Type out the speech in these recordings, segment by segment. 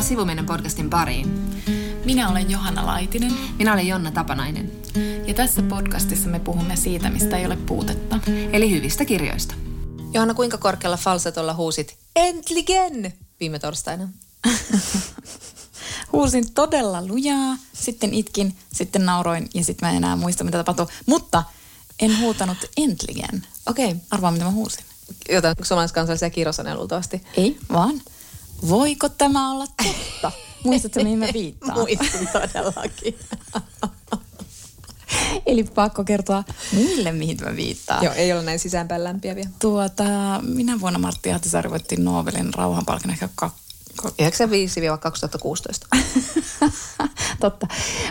Tervetuloa Sivumennen podcastin pariin. Minä olen Johanna Laitinen Minä olen Jonna Tapanainen, ja tässä podcastissa me puhumme siitä, mistä ei ole puutetta. eli hyvistä kirjoista. Johanna, kuinka korkealla falsetolla huusit Entligen viime torstaina? Huusin todella lujaa, sitten itkin, sitten nauroin ja sitten mä en enää muista, mitä tapahtui. Mutta en huutanut entligen. Okei. Okay. Arvaa, mitä mä huusin. Jotain suomalaiskansallisia kirosanoja luultavasti. Ei, vaan voiko tämä olla totta? Muistatko, mihin mä viittaan? Muistin todellakin. Eli pakko kertoa muille, mihin mä viittaan. Joo, ei ole näin sisäänpäin lämpiäviä. Tuota, minä vuonna Martti Ahtisaari voitti Nobelin rauhanpalkin ehkä kak- 95-2016. Totta.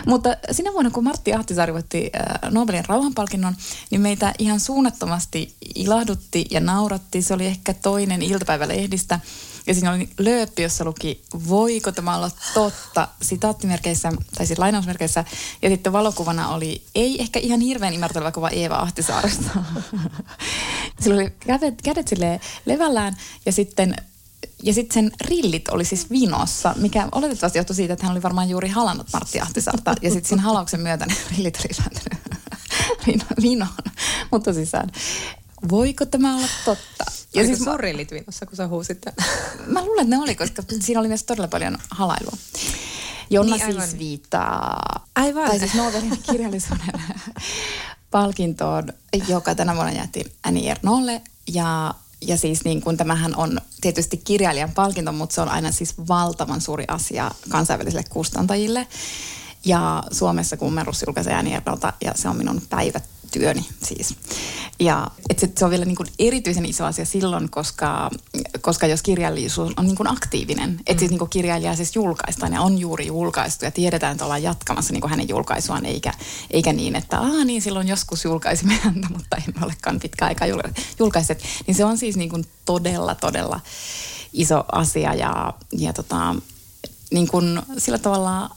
Mutta sinä vuonna, kun Martti Ahtisaari voitti äh, Nobelin rauhanpalkinnon, niin meitä ihan suunnattomasti ilahdutti ja nauratti. Se oli ehkä toinen iltapäivälehdistä. Ja siinä oli lööppi, jossa luki, voiko tämä olla totta, sitaattimerkeissä, tai siis lainausmerkeissä. Ja sitten valokuvana oli, ei ehkä ihan hirveän imarteleva kuva Eeva Ahtisaaresta. Sillä oli kädet, kädet silleen levällään ja sitten ja sitten sen rillit oli siis vinossa, mikä oletettavasti johtui siitä, että hän oli varmaan juuri halannut Martti Ahtisaarta. Ja sitten siinä halauksen myötä ne rillit oli vino- vinoon, mutta sisään. Voiko tämä olla totta? Ja siis sun rillit kun sä huusit tämän? Mä luulen, että ne oli, koska siinä oli myös todella paljon halailua. Jonna Niin, niin, aivan. siis viittaa, Aivan. tai siis Nobelin kirjallisuuden palkintoon, joka tänä vuonna jaettiin Annie Ernauxlle. Ja, ja siis niin kuin tämähän on tietysti kirjailijan palkinto, mutta se on aina siis valtavan suuri asia kansainvälisille kustantajille. Ja Suomessa kummerus julkaisee Annie Ernauxta ja se on minun päivätyöni siis. Ja et se, se on vielä niin kuin erityisen iso asia silloin, koska, koska jos kirjallisuus on niin kuin aktiivinen, että siis niin kuin kirjailija siis julkaistaan ja on juuri julkaistu ja tiedetään, että ollaan jatkamassa niin kuin hänen julkaisuaan, eikä, eikä niin, että Aa, niin silloin joskus julkaisimme häntä, mutta emme olekaan pitkään aikaa jul- julkaiset. Niin se on siis niin kuin todella, todella iso asia ja, ja tota, niin kuin sillä tavalla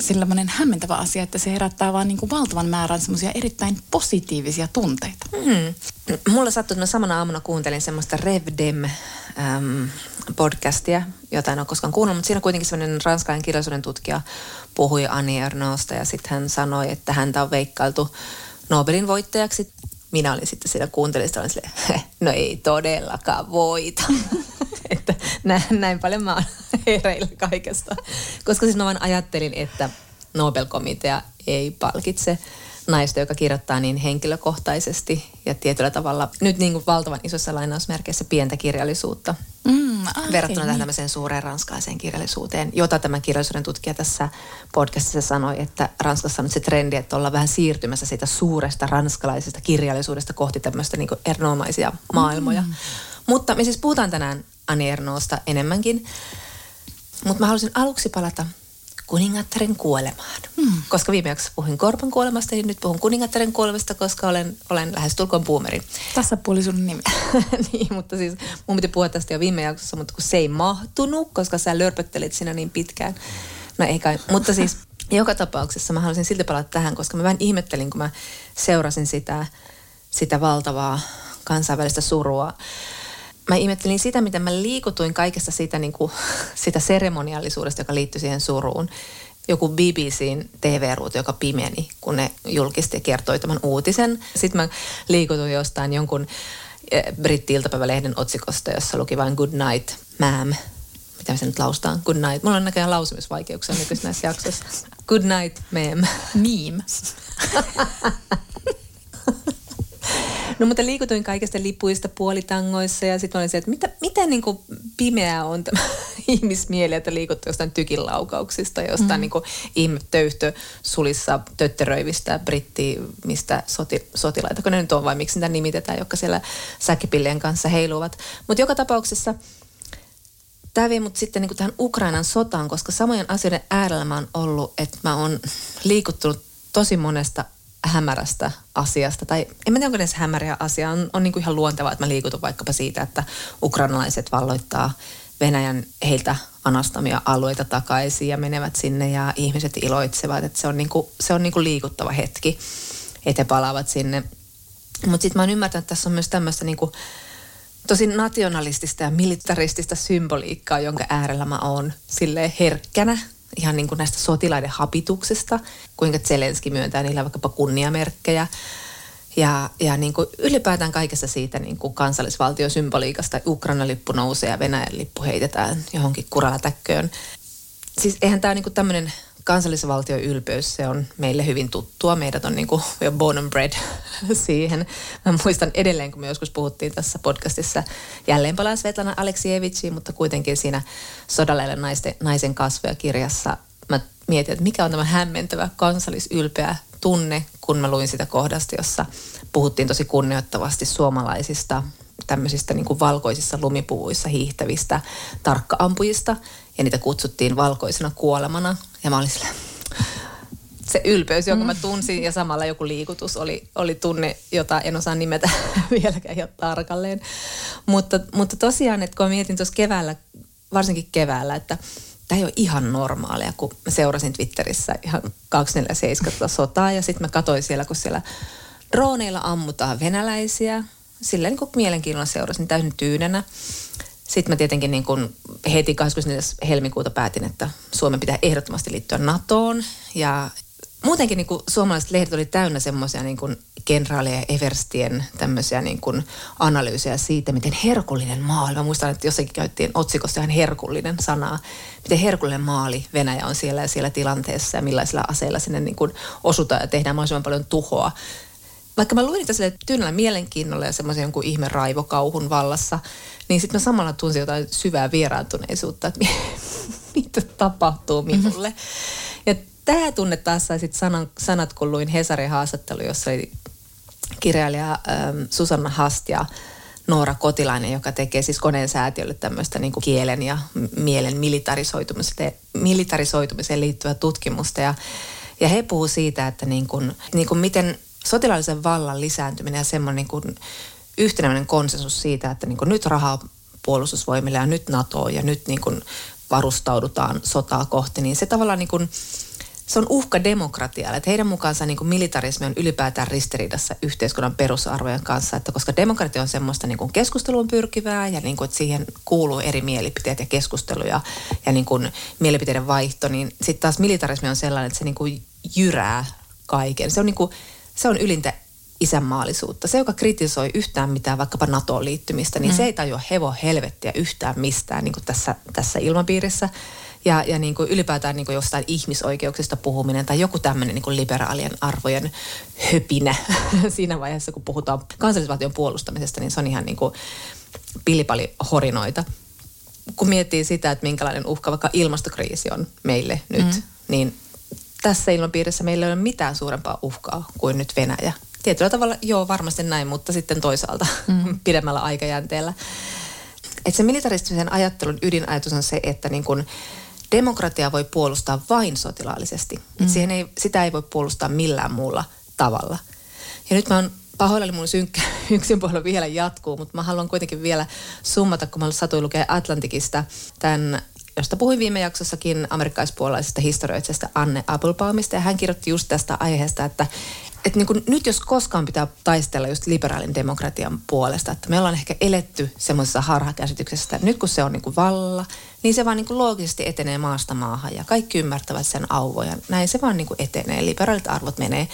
sellainen hämmentävä asia, että se herättää vaan niin kuin valtavan määrän semmoisia erittäin positiivisia tunteita. Hmm. Mulla sattui, että mä samana aamuna kuuntelin semmoista Revdem äm, podcastia, jota en ole koskaan kuunnellut, mutta siinä kuitenkin semmoinen ranskalainen kirjallisuuden tutkija puhui Annie Ernauxsta ja sitten hän sanoi, että häntä on veikkailtu Nobelin voittajaksi. Minä olin sitten siinä kuuntelista, olin silleen, "Heh, no ei todellakaan voita. että näin, näin paljon mä oon hereillä kaikesta. Koska siis mä vaan ajattelin, että Nobel-komitea ei palkitse naista, joka kirjoittaa niin henkilökohtaisesti ja tietyllä tavalla nyt niin kuin valtavan isossa lainausmerkeissä pientä kirjallisuutta Mm, ah, verrattuna tähän tämmöiseen suureen ranskalaiseen kirjallisuuteen, jota tämä kirjallisuuden tutkija tässä podcastissa sanoi, että Ranskassa on nyt se trendi, että ollaan vähän siirtymässä siitä suuresta ranskalaisesta kirjallisuudesta kohti tämmöistä niin erinomaisia maailmoja. Mm. Mutta me siis puhutaan tänään Annie Ernauxsta enemmänkin, mutta mä haluaisin aluksi palata kuningattaren kuolemaan. Mm. Koska viime jaksossa puhuin Korpan kuolemasta, niin nyt puhun kuningattaren kuolemasta, koska olen, olen lähes tulkoon boomeri. Tässä puoli sun nimi. niin, mutta siis mun piti puhua tästä jo viime jaksossa, mutta kun se ei mahtunut, koska sä lörpöttelit siinä niin pitkään. No ei kai, mutta siis joka tapauksessa mä haluaisin silti palata tähän, koska mä vähän ihmettelin, kun mä seurasin sitä, sitä valtavaa kansainvälistä surua. Mä ihmettelin sitä, miten mä liikutuin kaikesta siitä, niin kuin, sitä seremoniallisuudesta, joka liittyi siihen suruun. Joku BBCn TV-ruutu, joka pimeni, kun ne julkisti ja kertoi tämän uutisen. Sitten mä liikutuin jostain jonkun eh, britti-iltapäivälehden otsikosta, jossa luki vain Good night, ma'am. Mitä se nyt laustaan? Good night. Mulla on näköjään lausumisvaikeuksia nykyisissä näissä jaksoissa. Good night, ma'am. Meme. No mutta liikutuin kaikista lipuista puolitangoissa ja sitten olin se, että mitä, mitä niin kuin pimeää on tämä ihmismieli, että liikuttu jostain tykinlaukauksista, jostain mm. niin kuin ihme töyhtö sulissa tötteröivistä britti, mistä soti, sotilaita, kun ne nyt on vai miksi niitä nimitetään, jotka siellä säkkipillien kanssa heiluvat. Mutta joka tapauksessa tämä vie mut sitten niin tähän Ukrainan sotaan, koska samojen asioiden äärellä mä oon ollut, että mä oon liikuttunut tosi monesta hämärästä asiasta, tai en mä tiedä, onko edes hämäriä asia, on, on niin kuin ihan luontevaa, että mä liikutun vaikkapa siitä, että ukrainalaiset valloittaa Venäjän heiltä anastamia alueita takaisin ja menevät sinne ja ihmiset iloitsevat, että se on, niin kuin, se on niin kuin liikuttava hetki, että he palaavat sinne. Mutta sitten mä oon ymmärtänyt, että tässä on myös tämmöistä niin tosi nationalistista ja militaristista symboliikkaa, jonka äärellä mä oon sille herkkänä ihan niin kuin näistä sotilaiden hapituksesta, kuinka Zelenski myöntää niillä vaikkapa kunniamerkkejä. Ja, ja niin kuin ylipäätään kaikessa siitä niin kuin kansallisvaltiosymboliikasta Ukrainan lippu nousee ja Venäjän lippu heitetään johonkin kuralatäkköön. Siis eihän tämä niin kuin tämmöinen kansallisvaltion ylpeys, se on meille hyvin tuttua. Meidät on niin kuin jo born and bred siihen. Mä muistan edelleen, kun me joskus puhuttiin tässä podcastissa, jälleen palaa Svetlana Aleksievitsiin, mutta kuitenkin siinä sodaleille naisten, naisen kasvoja kirjassa mä mietin, että mikä on tämä hämmentävä kansallisylpeä tunne, kun mä luin sitä kohdasta, jossa puhuttiin tosi kunnioittavasti suomalaisista tämmöisistä niin kuin valkoisissa lumipuvuissa hiihtävistä tarkkaampujista ja niitä kutsuttiin valkoisena kuolemana. Ja mä olin sillä, se ylpeys, jonka mä tunsin ja samalla joku liikutus oli, oli tunne, jota en osaa nimetä vieläkään ihan tarkalleen. Mutta, mutta tosiaan, että kun mä mietin tuossa keväällä, varsinkin keväällä, että tämä ei ole ihan normaalia, kun mä seurasin Twitterissä ihan 247 sotaa ja sitten mä katsoin siellä, kun siellä droneilla ammutaan venäläisiä. Silleen niin kuin mielenkiinnolla seurasin täysin tyynenä. Sitten mä tietenkin niin kun heti 24. helmikuuta päätin, että Suomen pitää ehdottomasti liittyä NATOon. Ja muutenkin niin suomalaiset lehdet oli täynnä semmoisia niin kuin kenraalien ja Everstien tämmöisiä niin kuin analyysejä siitä, miten herkullinen maali. Mä muistan, että jossakin käyttiin otsikossa ihan herkullinen sanaa. Miten herkullinen maali Venäjä on siellä ja siellä tilanteessa ja millaisilla aseilla sinne niin osutaan ja tehdään mahdollisimman paljon tuhoa vaikka mä luin niitä sille tyynellä mielenkiinnolla ja semmoisen jonkun ihme raivokauhun vallassa, niin sitten mä samalla tunsin jotain syvää vieraantuneisuutta, että mitä tapahtuu minulle. Mm-hmm. Ja tämä tunne taas sai sit sanan, sanat, kun luin Hesarin haastattelu, jossa oli kirjailija ähm, Susanna Hast ja Noora Kotilainen, joka tekee siis koneen säätiölle tämmöistä niin kuin kielen ja mielen militarisoitumiseen, militarisoitumiseen liittyvää tutkimusta. Ja, ja he puhuu siitä, että niin kuin, niin kuin miten sotilaallisen vallan lisääntyminen ja semmoinen niin kuin yhtenäinen konsensus siitä, että niin kuin nyt rahaa puolustusvoimille ja nyt NATO ja nyt niin kuin varustaudutaan sotaa kohti, niin se tavallaan niin kuin, se on uhka demokratialle. Että heidän mukaansa niin kuin militarismi on ylipäätään ristiriidassa yhteiskunnan perusarvojen kanssa, että koska demokratia on semmoista niin kuin keskusteluun pyrkivää ja niin kuin, että siihen kuuluu eri mielipiteet ja keskusteluja ja niin kuin mielipiteiden vaihto, niin sitten taas militarismi on sellainen, että se niin kuin jyrää kaiken. Se on niin kuin se on ylintä isänmaallisuutta. Se, joka kritisoi yhtään mitään, vaikkapa NATO-liittymistä, niin mm. se ei tajua hevo helvettiä yhtään mistään niin kuin tässä, tässä ilmapiirissä. Ja, ja niin kuin ylipäätään niin kuin jostain ihmisoikeuksista puhuminen tai joku tämmöinen niin kuin liberaalien arvojen höpinä siinä vaiheessa, kun puhutaan kansallisvaltion puolustamisesta, niin se on ihan niin kuin pilipali horinoita. Kun miettii sitä, että minkälainen uhka vaikka ilmastokriisi on meille nyt, mm. niin tässä ilmapiirissä meillä ei ole mitään suurempaa uhkaa kuin nyt Venäjä. Tietyllä tavalla joo, varmasti näin, mutta sitten toisaalta mm. pidemmällä aikajänteellä. Et se militaristisen ajattelun ydinajatus on se, että niin kun demokratia voi puolustaa vain sotilaallisesti. Mm. Et siihen ei, sitä ei voi puolustaa millään muulla tavalla. Ja nyt mä oon pahoillani mun synkkä yksin puolella vielä jatkuu, mutta mä haluan kuitenkin vielä summata, kun mä satuin lukea Atlantikista tämän josta puhuin viime jaksossakin amerikkalaispuolalaisesta historioitsijasta Anne Applebaumista. Ja hän kirjoitti just tästä aiheesta, että, että niin kuin nyt jos koskaan pitää taistella just liberaalin demokratian puolesta, että me ollaan ehkä eletty semmoisessa harhakäsityksessä, että nyt kun se on niin kuin valla, niin se vaan niin kuin loogisesti etenee maasta maahan ja kaikki ymmärtävät sen auvoja. Näin se vaan niin kuin etenee, liberaalit arvot menee.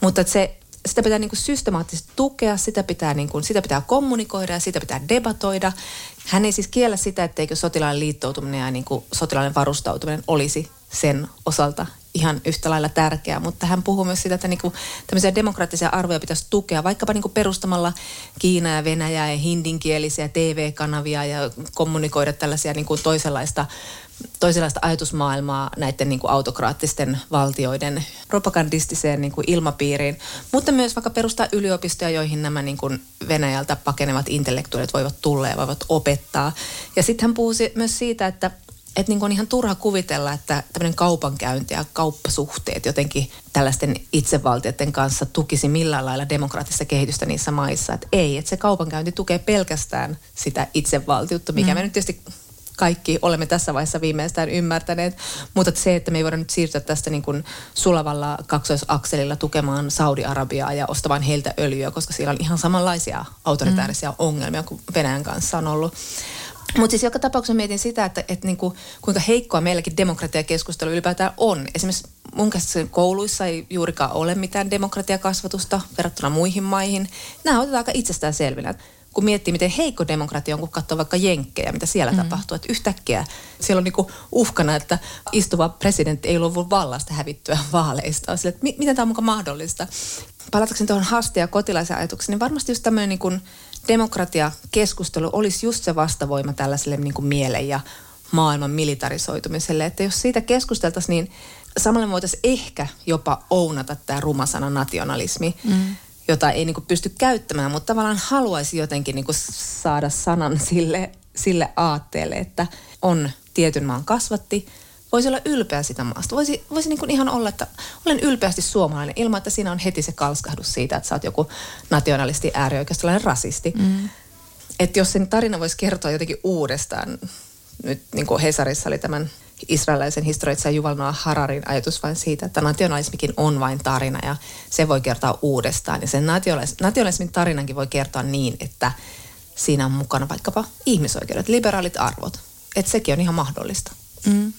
Mutta että se sitä pitää niin kuin systemaattisesti tukea, sitä pitää, niin kuin, sitä pitää kommunikoida ja sitä pitää debatoida. Hän ei siis kiellä sitä, etteikö sotilaiden liittoutuminen ja niin kuin sotilaiden varustautuminen olisi sen osalta ihan yhtä lailla tärkeää, mutta hän puhuu myös siitä, että niinku tämmöisiä demokraattisia arvoja pitäisi tukea, vaikkapa niinku perustamalla Kiina ja Venäjä ja hindinkielisiä TV-kanavia ja kommunikoida tällaisia niinku toisenlaista toisenlaista ajatusmaailmaa näiden niin kuin autokraattisten valtioiden propagandistiseen niin kuin ilmapiiriin, mutta myös vaikka perustaa yliopistoja, joihin nämä niin kuin Venäjältä pakenevat intellektuaalit voivat tulla ja voivat opettaa. Ja sitten hän puhuu myös siitä, että että niin on ihan turha kuvitella, että tämmöinen kaupankäynti ja kauppasuhteet jotenkin tällaisten itsevaltioiden kanssa tukisi millään lailla demokraattista kehitystä niissä maissa. Että ei, että se kaupankäynti tukee pelkästään sitä itsevaltiutta, mikä mm. me nyt tietysti kaikki olemme tässä vaiheessa viimeistään ymmärtäneet. Mutta se, että me ei voida nyt siirtyä tästä niin kuin sulavalla kaksoisakselilla tukemaan Saudi-Arabiaa ja ostamaan heiltä öljyä, koska siellä on ihan samanlaisia autoritäärisiä mm. ongelmia kuin Venäjän kanssa on ollut. Mutta siis joka tapauksessa mietin sitä, että, että niin kuin, kuinka heikkoa meilläkin demokratiakeskustelu ylipäätään on. Esimerkiksi mun käsittääkseni kouluissa ei juurikaan ole mitään demokratiakasvatusta verrattuna muihin maihin. Nämä otetaan aika itsestään selvinä kun miettii, miten heikko demokratia on, kun katsoo vaikka Jenkkejä, mitä siellä mm. tapahtuu. Että yhtäkkiä siellä on niinku uhkana, että istuva presidentti ei luovu vallasta hävittyä vaaleista. Sille, että miten tämä on mukaan mahdollista? Palatakseni tuohon haaste- ja kotilaisen ajatuksiin, niin varmasti just tämmöinen niinku demokratiakeskustelu olisi just se vastavoima tällaiselle niinku mielen ja maailman militarisoitumiselle. Että jos siitä keskusteltaisiin, niin samalla voitaisiin ehkä jopa ounata tämä rumasana nationalismi. Mm jota ei niin kuin pysty käyttämään, mutta tavallaan haluaisi jotenkin niin kuin saada sanan sille, sille aatteelle, että on tietyn maan kasvatti, voisi olla ylpeä sitä maasta. Voisi, voisi niin kuin ihan olla, että olen ylpeästi suomalainen ilman, että siinä on heti se kalskahdus siitä, että sä oot joku nationalisti, äärioikeistolainen rasisti. Mm. Että jos sen tarina voisi kertoa jotenkin uudestaan, nyt niin kuin Hesarissa oli tämän israelaisen historioitsija Juval Noah Hararin ajatus vain siitä, että nationalismikin on vain tarina ja se voi kertoa uudestaan. Ja sen nationalismin tarinankin voi kertoa niin, että siinä on mukana vaikkapa ihmisoikeudet, liberaalit arvot. Että sekin on ihan mahdollista. Mm.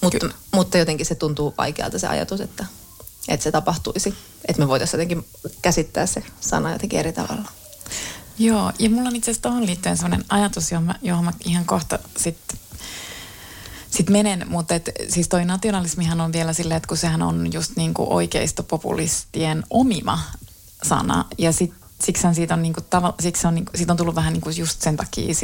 Mutta, mutta jotenkin se tuntuu vaikealta se ajatus, että, että se tapahtuisi. Että me voitaisiin jotenkin käsittää se sana jotenkin eri tavalla. Joo, ja mulla on itse asiassa tuohon liittyen sellainen ajatus, johon mä, johon mä ihan kohta sitten sitten menen, mutta et, siis toi nationalismihan on vielä silleen, että kun sehän on just niin kuin oikeistopopulistien omima sana ja sit, siksi siitä on, niinku, tava, siksi on, niinku, siitä on tullut vähän niinku just sen takia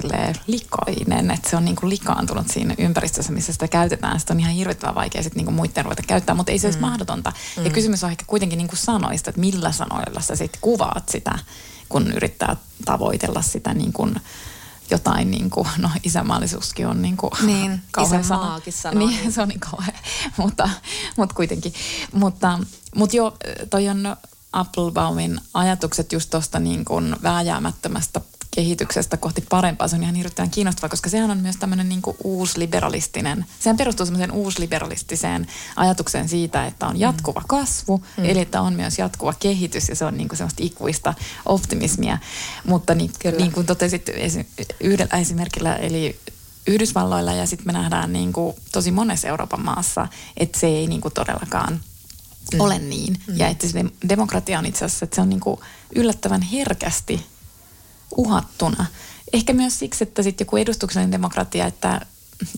likainen, että se on niinku likaantunut siinä ympäristössä, missä sitä käytetään. Sitten on ihan hirvittävän vaikea sit niinku muiden ruveta käyttää, mutta ei se mm. olisi mahdotonta. Mm. Ja kysymys on ehkä kuitenkin niinku sanoista, että millä sanoilla sä sitten kuvaat sitä, kun yrittää tavoitella sitä niin kuin, jotain, niin kuin, no isämaallisuuskin on niin kuin niin, kauhean sana. sana. Niin, se on niin kauhean, mutta, mutta kuitenkin. Mutta, mutta joo, toi on Applebaumin ajatukset just tuosta niin kuin vääjäämättömästä kehityksestä kohti parempaa. Se on ihan hirveän kiinnostavaa, koska sehän on myös tämmöinen niin uusliberalistinen, sehän perustuu semmoiseen uusliberalistiseen ajatukseen siitä, että on jatkuva mm. kasvu, mm. eli että on myös jatkuva kehitys ja se on niin kuin semmoista ikuista optimismia. Mutta niin, niin kuin totesit yhdellä esimerkillä, eli Yhdysvalloilla ja sitten me nähdään niin kuin tosi monessa Euroopan maassa, että se ei niin kuin todellakaan mm. ole niin. Mm. Ja että se demokratia on itse asiassa, että se on niin kuin yllättävän herkästi uhattuna. Ehkä myös siksi, että sitten joku edustuksellinen demokratia, että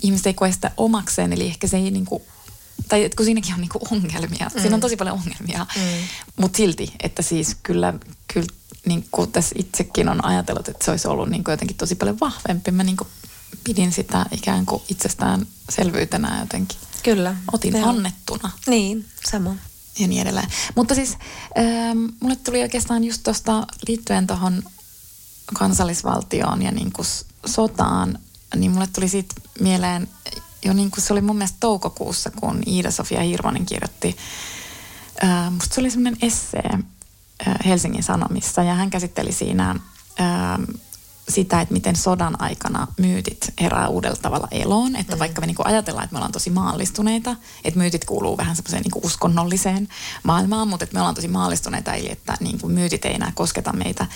ihmiset ei koe sitä omakseen, eli ehkä se ei niinku, tai kun siinäkin on niinku ongelmia. Mm. Siinä on tosi paljon ongelmia, mm. mutta silti, että siis kyllä, kyllä niin kuin tässä itsekin on ajatellut, että se olisi ollut niin kuin jotenkin tosi paljon vahvempi. Mä niin kuin pidin sitä ikään kuin itsestäänselvyytenä jotenkin. Kyllä. Otin Teho. annettuna. Niin, sama. Ja niin edelleen. Mutta siis ähm, mulle tuli oikeastaan just tuosta liittyen tuohon kansallisvaltioon ja niin kuin sotaan, niin mulle tuli siitä mieleen jo niin kuin se oli mun mielestä toukokuussa, kun Iida-Sofia Hirvonen kirjoitti, ää, musta se oli semmoinen essee Helsingin Sanomissa ja hän käsitteli siinä sitä, että miten sodan aikana myytit herää uudella tavalla eloon. Että mm. vaikka me niinku ajatellaan, että me ollaan tosi maallistuneita, että myytit kuuluu vähän semmoiseen niinku uskonnolliseen maailmaan, mutta että me ollaan tosi maallistuneita, eli että niinku myytit ei enää kosketa meitä.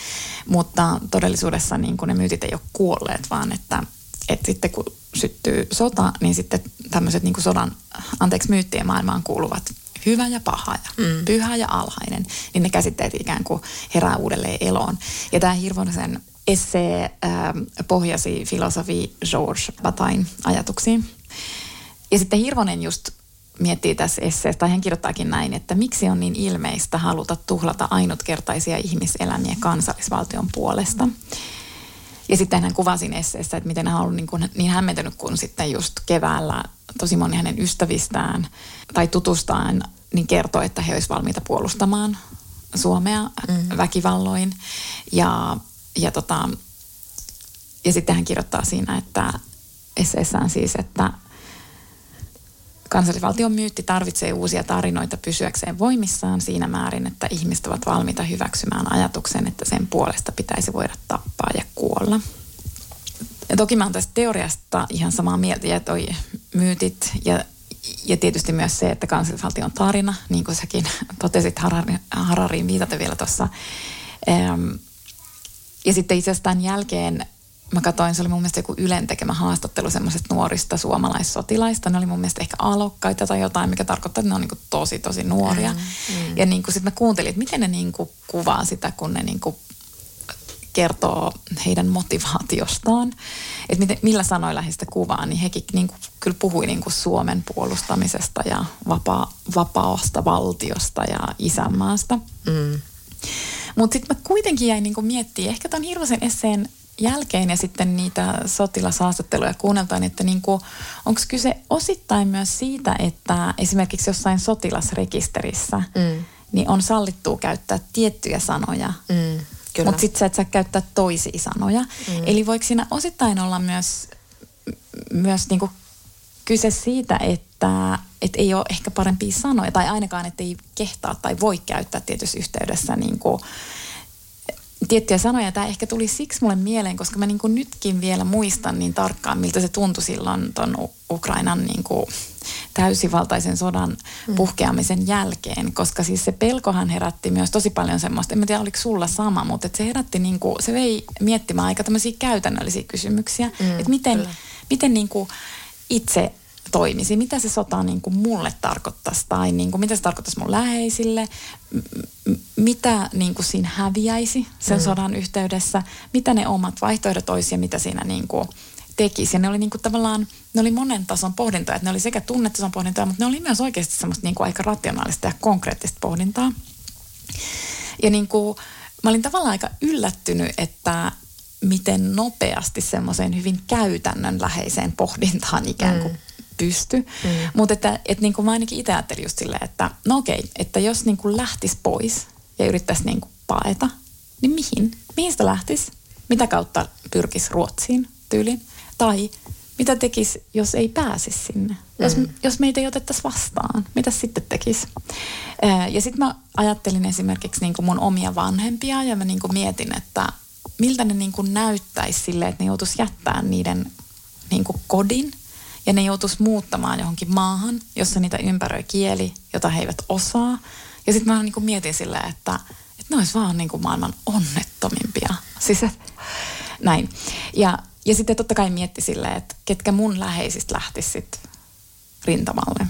Mutta todellisuudessa niinku ne myytit ei ole kuolleet, vaan että, että sitten kun syttyy sota, niin sitten tämmöiset niinku sodan, anteeksi, myyttien maailmaan kuuluvat hyvä ja paha ja mm. pyhä ja alhainen, niin ne käsitteet ikään kuin herää uudelleen eloon. Ja tämä Hirvonen essee äh, pohjasi filosofi George Batain ajatuksiin. Ja sitten Hirvonen just miettii tässä esseessä, tai hän kirjoittaakin näin, että miksi on niin ilmeistä haluta tuhlata ainutkertaisia ihmiselämiä kansallisvaltion puolesta. Ja sitten hän kuvasi esseessä, että miten hän on ollut niin, kuin, niin hämmentynyt, kun sitten just keväällä tosi moni hänen ystävistään tai tutustaan niin kertoi, että he olisivat valmiita puolustamaan Suomea mm-hmm. väkivalloin. Ja, ja, tota, ja sitten hän kirjoittaa siinä, että esseessään siis, että kansallisvaltion myytti tarvitsee uusia tarinoita pysyäkseen voimissaan siinä määrin, että ihmiset ovat valmiita hyväksymään ajatuksen, että sen puolesta pitäisi voida tappaa ja kuolla. Ja toki mä oon tästä teoriasta ihan samaa mieltä, ja toi myytit ja, ja tietysti myös se, että kansallisvaltion tarina, niin kuin säkin totesit Harari, Harariin viitaten vielä tuossa. Ja sitten itse asiassa tämän jälkeen mä katsoin, se oli mun mielestä joku Ylen tekemä haastattelu semmoisesta nuorista suomalaissotilaista. Ne oli mun mielestä ehkä alokkaita tai jotain, mikä tarkoittaa, että ne on niin tosi, tosi nuoria. Mm, mm. Ja niin sitten mä kuuntelin, että miten ne niin kuvaa sitä, kun ne niin kertoo heidän motivaatiostaan. Että miten, millä sanoilla he sitä kuvaa, niin hekin niin kuin, kyllä puhui niin kuin Suomen puolustamisesta ja vapaa, vapaasta valtiosta ja isänmaasta. Mm. Mutta sitten mä kuitenkin jäin niin miettimään, ehkä tämän hirveän esseen jälkeen ja sitten niitä sotilashaastatteluja kuunneltaan, että niin onko kyse osittain myös siitä, että esimerkiksi jossain sotilasrekisterissä mm. niin on sallittu käyttää tiettyjä sanoja, mm, mutta sitten sä et saa käyttää toisia sanoja. Mm. Eli voiko siinä osittain olla myös, myös niin kyse siitä, että et ei ole ehkä parempia sanoja, tai ainakaan, että ei kehtaa tai voi käyttää tietyssä yhteydessä niin kuin, tiettyjä sanoja. Tämä ehkä tuli siksi mulle mieleen, koska mä niin kuin nytkin vielä muistan niin tarkkaan, miltä se tuntui silloin tuon Ukrainan niin kuin täysivaltaisen sodan mm. puhkeamisen jälkeen, koska siis se pelkohan herätti myös tosi paljon semmoista, en tiedä oliko sulla sama, mutta että se herätti niin kuin, se vei miettimään aika tämmöisiä käytännöllisiä kysymyksiä, mm, että miten, miten niin kuin itse toimisi, mitä se sota niin kuin mulle tarkoittaisi tai niin kuin, mitä se tarkoittaisi mun läheisille, m- mitä niin kuin siinä häviäisi sen mm. sodan yhteydessä, mitä ne omat vaihtoehdot olisi ja mitä siinä niin kuin tekisi. Ja ne oli niin kuin tavallaan, ne oli monen tason pohdintaa, että ne oli sekä tunnetason pohdintaa, mutta ne oli myös oikeasti semmoista niin kuin aika rationaalista ja konkreettista pohdintaa. Ja niin kuin, mä olin tavallaan aika yllättynyt, että miten nopeasti semmoiseen hyvin käytännönläheiseen pohdintaan ikään kuin mm pysty. Mm. Mutta että, että niin kuin mä ainakin itse ajattelin just silleen, että no okei, että jos niin kuin lähtisi pois ja yrittäisi niin kuin paeta, niin mihin? Mihin sitä lähtisi? Mitä kautta pyrkisi Ruotsiin tyyliin? Tai mitä tekisi, jos ei pääsisi sinne? Mm. Jos, jos meitä ei otettaisi vastaan, mitä sitten tekisi? Ja sitten mä ajattelin esimerkiksi niin kuin mun omia vanhempia ja mä niin kuin mietin, että miltä ne niin kuin näyttäisi sille, että ne joutuisi jättämään niiden niin kuin kodin – ja ne joutuisi muuttamaan johonkin maahan, jossa niitä ympäröi kieli, jota he eivät osaa. Ja sitten mä niin kuin mietin silleen, että, että ne olisi vaan niin kuin maailman onnettomimpia. Siis et, näin. Ja, ja sitten totta kai mietti silleen, että ketkä mun läheisistä lähtisi sitten rintamalle.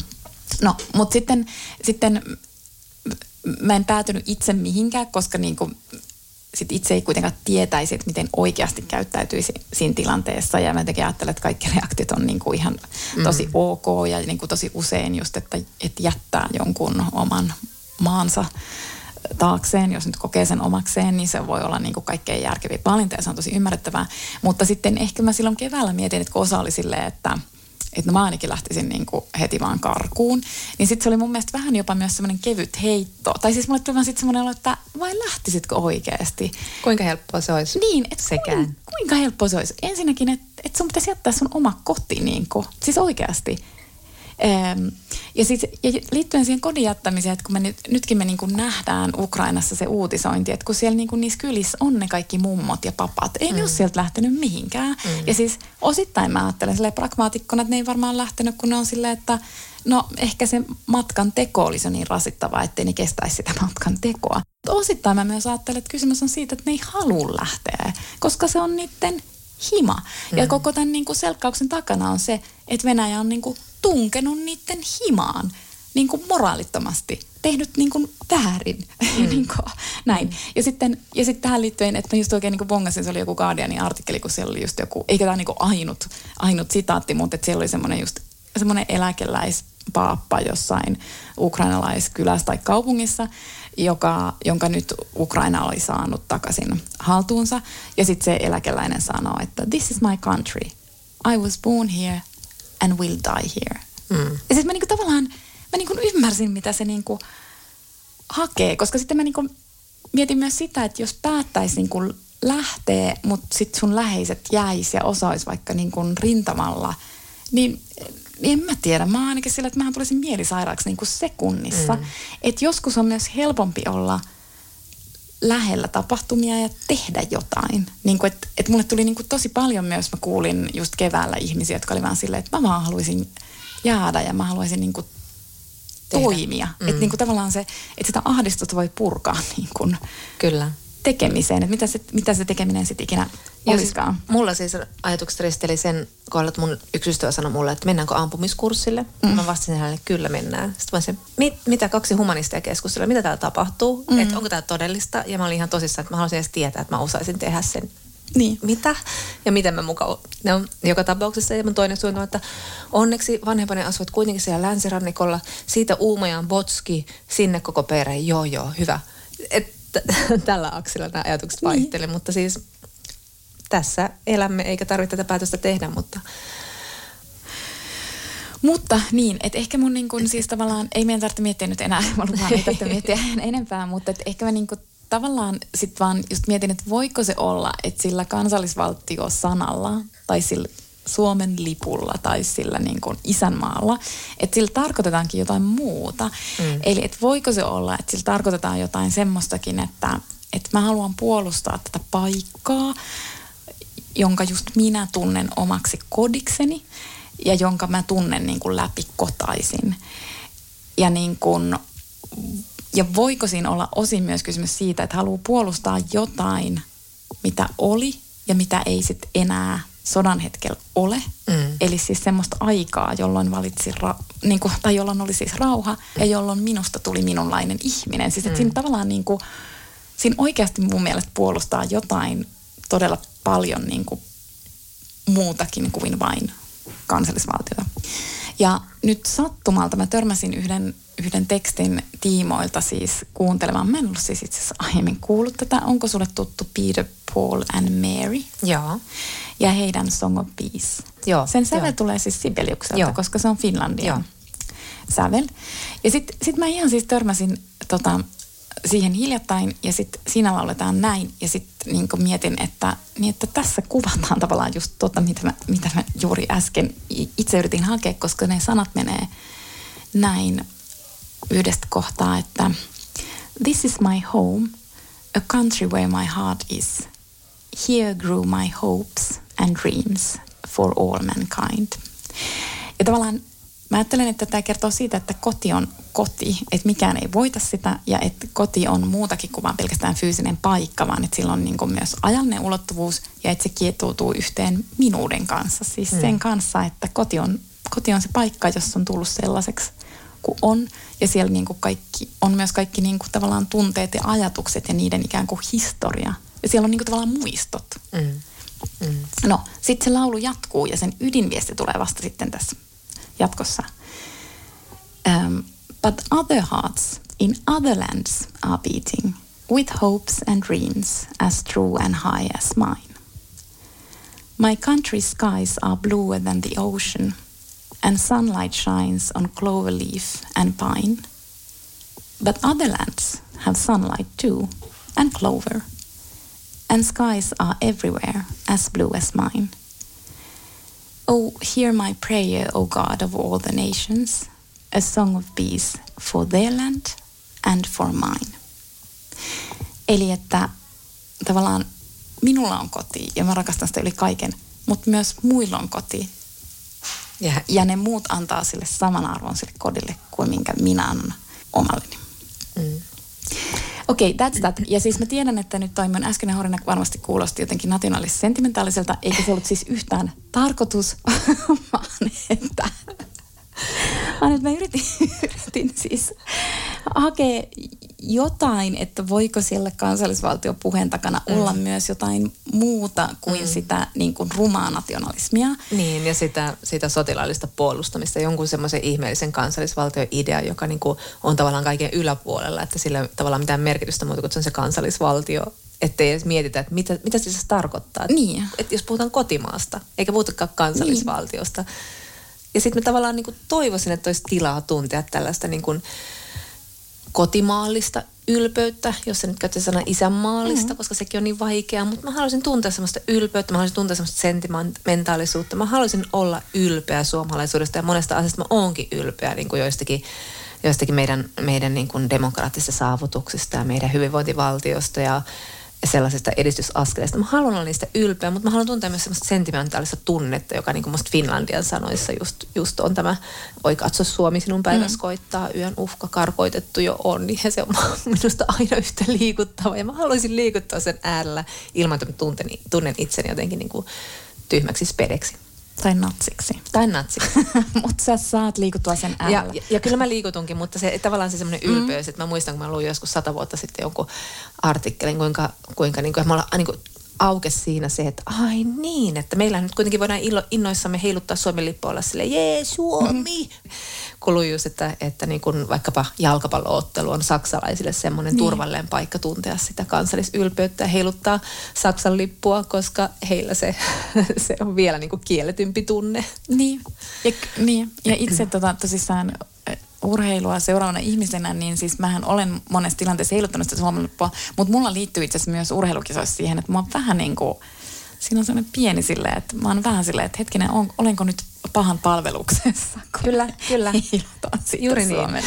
No, mutta sitten, sitten mä en päätynyt itse mihinkään, koska niin kuin sit itse ei kuitenkaan tietäisi, että miten oikeasti käyttäytyisi siinä tilanteessa. Ja mä jotenkin ajattelen, että kaikki reaktiot on niin kuin ihan tosi mm. ok ja niin kuin tosi usein just, että, että jättää jonkun oman maansa taakseen, jos nyt kokee sen omakseen, niin se voi olla niin kuin kaikkein järkeviä valintoja, se on tosi ymmärrettävää. Mutta sitten ehkä mä silloin keväällä mietin, että kun osa oli silleen, että – että no mä ainakin lähtisin niin kuin heti vaan karkuun. Niin sitten se oli mun mielestä vähän jopa myös semmoinen kevyt heitto. Tai siis mulle tuli vaan sitten semmoinen olo, että vai lähtisitkö oikeasti? Kuinka helppoa se olisi? Niin, että sekään. Kuinka helppoa se olisi? Ensinnäkin, että, että sun pitäisi jättää sun oma koti niin kuin, siis oikeasti. Ja, siis, ja liittyen siihen kodin jättämiseen, että kun me nyt, nytkin me niin kuin nähdään Ukrainassa se uutisointi, että kun siellä niin kuin niissä kylissä on ne kaikki mummot ja papat, ei mm. ne ole sieltä lähtenyt mihinkään. Mm. Ja siis osittain mä ajattelen silleen pragmaatikkona, että ne ei varmaan lähtenyt, kun ne on silleen, että no ehkä se matkan teko olisi niin rasittavaa, ettei ne kestäisi sitä matkan tekoa. Mutta osittain mä myös ajattelen, että kysymys on siitä, että ne ei halua lähteä, koska se on niiden hima. Mm. Ja koko tämän niin kuin selkkauksen takana on se, että Venäjä on niin kuin tunkenut niiden himaan niin kuin moraalittomasti, tehnyt niin kuin väärin. Mm. niin kuin, näin. Ja sitten, ja sitten tähän liittyen, että just oikein niin kuin bongasin, se oli joku Guardianin artikkeli, kun siellä oli just joku, eikä tämä niin kuin ainut, ainut sitaatti, mutta että siellä oli semmoinen just semmoinen eläkeläis paappa jossain ukrainalaiskylässä tai kaupungissa, joka, jonka nyt Ukraina oli saanut takaisin haltuunsa. Ja sitten se eläkeläinen sanoo, että this is my country. I was born here and will die here. Mm. Ja sitten mä niinku tavallaan, mä niinku ymmärsin, mitä se niinku hakee, koska sitten mä niinku mietin myös sitä, että jos päättäisi niinku lähteä, mutta sitten sun läheiset jäisi ja osaisi vaikka niinku rintamalla, niin en mä tiedä. Mä ainakin sillä, että mähän tulisin mielisairaaksi niin kuin sekunnissa. Mm. Että joskus on myös helpompi olla lähellä tapahtumia ja tehdä jotain. Niin kuin, että, että mulle tuli niin kuin tosi paljon myös, mä kuulin just keväällä ihmisiä, jotka oli vaan silleen, että mä vaan haluaisin jäädä ja mä haluaisin niin kuin toimia. Mm. Että niin kuin tavallaan se, että sitä ahdistusta voi purkaa niin kuin Kyllä tekemiseen, että mitä se, mitä se tekeminen sitten ikinä olisikaan. Siis, mulla siis ajatukset risteli sen kohdalla, että mun yksi ystävä sanoi mulle, että mennäänkö ampumiskurssille. Mm. Mä vastasin hänelle, että kyllä mennään. Sitten mä se, mit, mitä kaksi humanistia keskustella, mitä täällä tapahtuu, mm. että onko tämä todellista. Ja mä olin ihan tosissaan, että mä haluaisin edes tietää, että mä osaisin tehdä sen. Niin. Mitä? Ja miten mä mukaan. No, joka tapauksessa ja mun toinen suunta että onneksi vanhempani asuvat kuitenkin siellä länsirannikolla. Siitä Uumajaan Botski, sinne koko perhe. Joo, joo, hyvä. Et tällä aksilla nämä ajatukset vaihtelevat, niin. mutta siis tässä elämme eikä tarvitse tätä päätöstä tehdä, mutta... Mutta niin, että ehkä mun niin kun, siis tavallaan, ei meidän tarvitse miettiä nyt enää, mä lupaan, ei tarvitse miettiä enempää, mutta että ehkä mä niin kun, tavallaan sit vaan just mietin, että voiko se olla, että sillä kansallisvaltio-sanalla tai sillä Suomen lipulla tai sillä niin kuin isänmaalla, että sillä tarkoitetaankin jotain muuta. Mm. Eli että voiko se olla, että sillä tarkoitetaan jotain semmoistakin, että, että mä haluan puolustaa tätä paikkaa, jonka just minä tunnen omaksi kodikseni ja jonka mä tunnen niin kuin läpi kotaisin. Ja, niin kuin, ja voiko siinä olla osin myös kysymys siitä, että haluaa puolustaa jotain, mitä oli ja mitä ei sitten enää sodan hetkellä ole. Mm. Eli siis semmoista aikaa, jolloin valitsi, ra- niin kuin, tai jolloin oli siis rauha ja jolloin minusta tuli minunlainen ihminen. Siis että mm. siinä tavallaan niin kuin, siinä oikeasti mun mielestä puolustaa jotain todella paljon niin kuin muutakin kuin vain kansallisvaltiota. Ja nyt sattumalta mä törmäsin yhden, yhden tekstin tiimoilta siis kuuntelemaan. Mä en ollut siis itse asiassa aiemmin kuullut tätä. Onko sulle tuttu Peter, Paul and Mary? Joo. Ja heidän Song of Peace. Joo. Sen sävel joo. tulee siis Sibeliukselta, joo. koska se on Finlandia joo. sävel. Ja sitten sit mä ihan siis törmäsin tota, siihen hiljattain ja sitten siinä lauletaan näin ja sitten niin mietin, että, niin että tässä kuvataan tavallaan just tota, mitä mä, mitä mä juuri äsken itse yritin hakea, koska ne sanat menee näin yhdestä kohtaa, että This is my home, a country where my heart is. Here grew my hopes and dreams for all mankind. Ja tavallaan Mä ajattelen, että tämä kertoo siitä, että koti on koti, että mikään ei voita sitä ja että koti on muutakin kuin vain pelkästään fyysinen paikka, vaan että sillä on niin myös ajallinen ulottuvuus ja että se kietoutuu yhteen minuuden kanssa. Siis mm. sen kanssa, että koti on, koti on se paikka, jossa on tullut sellaiseksi kuin on ja siellä niin kuin kaikki, on myös kaikki niin kuin tavallaan tunteet ja ajatukset ja niiden ikään kuin historia. Ja siellä on niin kuin tavallaan muistot. Mm. Mm. No, sitten se laulu jatkuu ja sen ydinviesti tulee vasta sitten tässä jatkossa. Um, but other hearts in other lands are beating with hopes and dreams as true and high as mine. My country's skies are bluer than the ocean, and sunlight shines on clover leaf and pine. But other lands have sunlight too, and clover, and skies are everywhere as blue as mine. Oh, hear my prayer, O God of all the nations, a song of peace for their land and for mine. Eli että tavallaan minulla on koti ja mä rakastan sitä yli kaiken, mutta myös muilla on koti. Ja, ja ne muut antaa sille saman arvon sille kodille kuin minkä minä annan omalleni. Mm. Okei, okay, that's that. Ja siis mä tiedän, että nyt toi mun äskeinen horina varmasti kuulosti jotenkin nationalis sentimentaaliselta, eikä se ollut siis yhtään tarkoitus, vaan että, vaan että mä yritin, yritin siis hakea jotain, että voiko siellä kansallisvaltion puheen takana mm. olla myös jotain muuta kuin mm. sitä niin kuin rumaa nationalismia. Niin, ja sitä, sitä sotilaallista puolustamista, jonkun semmoisen ihmeellisen kansallisvaltio-idea, joka niin kuin on tavallaan kaiken yläpuolella, että sillä ei tavallaan mitään merkitystä muuta kuin se on se kansallisvaltio, ettei edes mietitä, että mitä, mitä se siis tarkoittaa. Niin. Että jos puhutaan kotimaasta, eikä puhutakaan kansallisvaltiosta. Niin. Ja sitten mä tavallaan niin kuin toivoisin, että olisi tilaa tuntea tällaista niin kuin kotimaallista ylpeyttä, jos se nyt käyttää sana isänmaallista, mm-hmm. koska sekin on niin vaikeaa, mutta mä haluaisin tuntea semmoista ylpeyttä, mä haluaisin tuntea semmoista sentimentaalisuutta, mä haluaisin olla ylpeä suomalaisuudesta ja monesta asiasta mä oonkin ylpeä niin kuin joistakin, joistakin meidän, meidän niin kuin demokraattisista saavutuksista ja meidän hyvinvointivaltiosta ja sellaisesta edistysaskeleesta. Mä haluan olla niistä ylpeä, mutta mä haluan tuntea myös semmoista sentimentaalista tunnetta, joka niin kuin musta Finlandian sanoissa just, just on tämä Oi katso Suomi, sinun päiväs mm. koittaa, yön uhka karkoitettu jo on. Ja se on minusta aina yhtä liikuttava ja mä haluaisin liikuttaa sen äärellä ilman, että mä tunnen, tunnen itseni jotenkin niin kuin tyhmäksi spedeksi. Tai natsiksi. Tai natsiksi. mutta sä saat liikuttua sen äärellä. Ja, ja, ja kyllä mä liikutunkin, mutta se tavallaan se semmoinen mm. ylpeys, mm. että mä muistan, kun mä luin joskus sata vuotta sitten jonkun artikkelin, kuinka, kuinka niin kuin, mä ollaan, niin kuin, aukesi siinä se, että ai niin, että meillä nyt kuitenkin voidaan illo, innoissamme heiluttaa Suomen lippua olla sille jee Suomi. Kun just, että, että niin kuin vaikkapa jalkapalloottelu on saksalaisille semmoinen niin. turvallinen paikka tuntea sitä kansallisylpeyttä ja heiluttaa Saksan lippua, koska heillä se, se on vielä niin kuin kielletympi tunne. Niin, ja, niin. ja itse tota, tosissaan urheilua seuraavana ihmisenä, niin siis mähän olen monessa tilanteessa heiluttanut sitä Suomen lippua, mutta mulla liittyy itse asiassa myös urheilukisoissa siihen, että mä oon vähän niin kuin, siinä on sellainen pieni silleen, että mä oon vähän silleen, että hetkinen, olenko nyt pahan palveluksessa? Kyllä, kyllä. Juuri niin.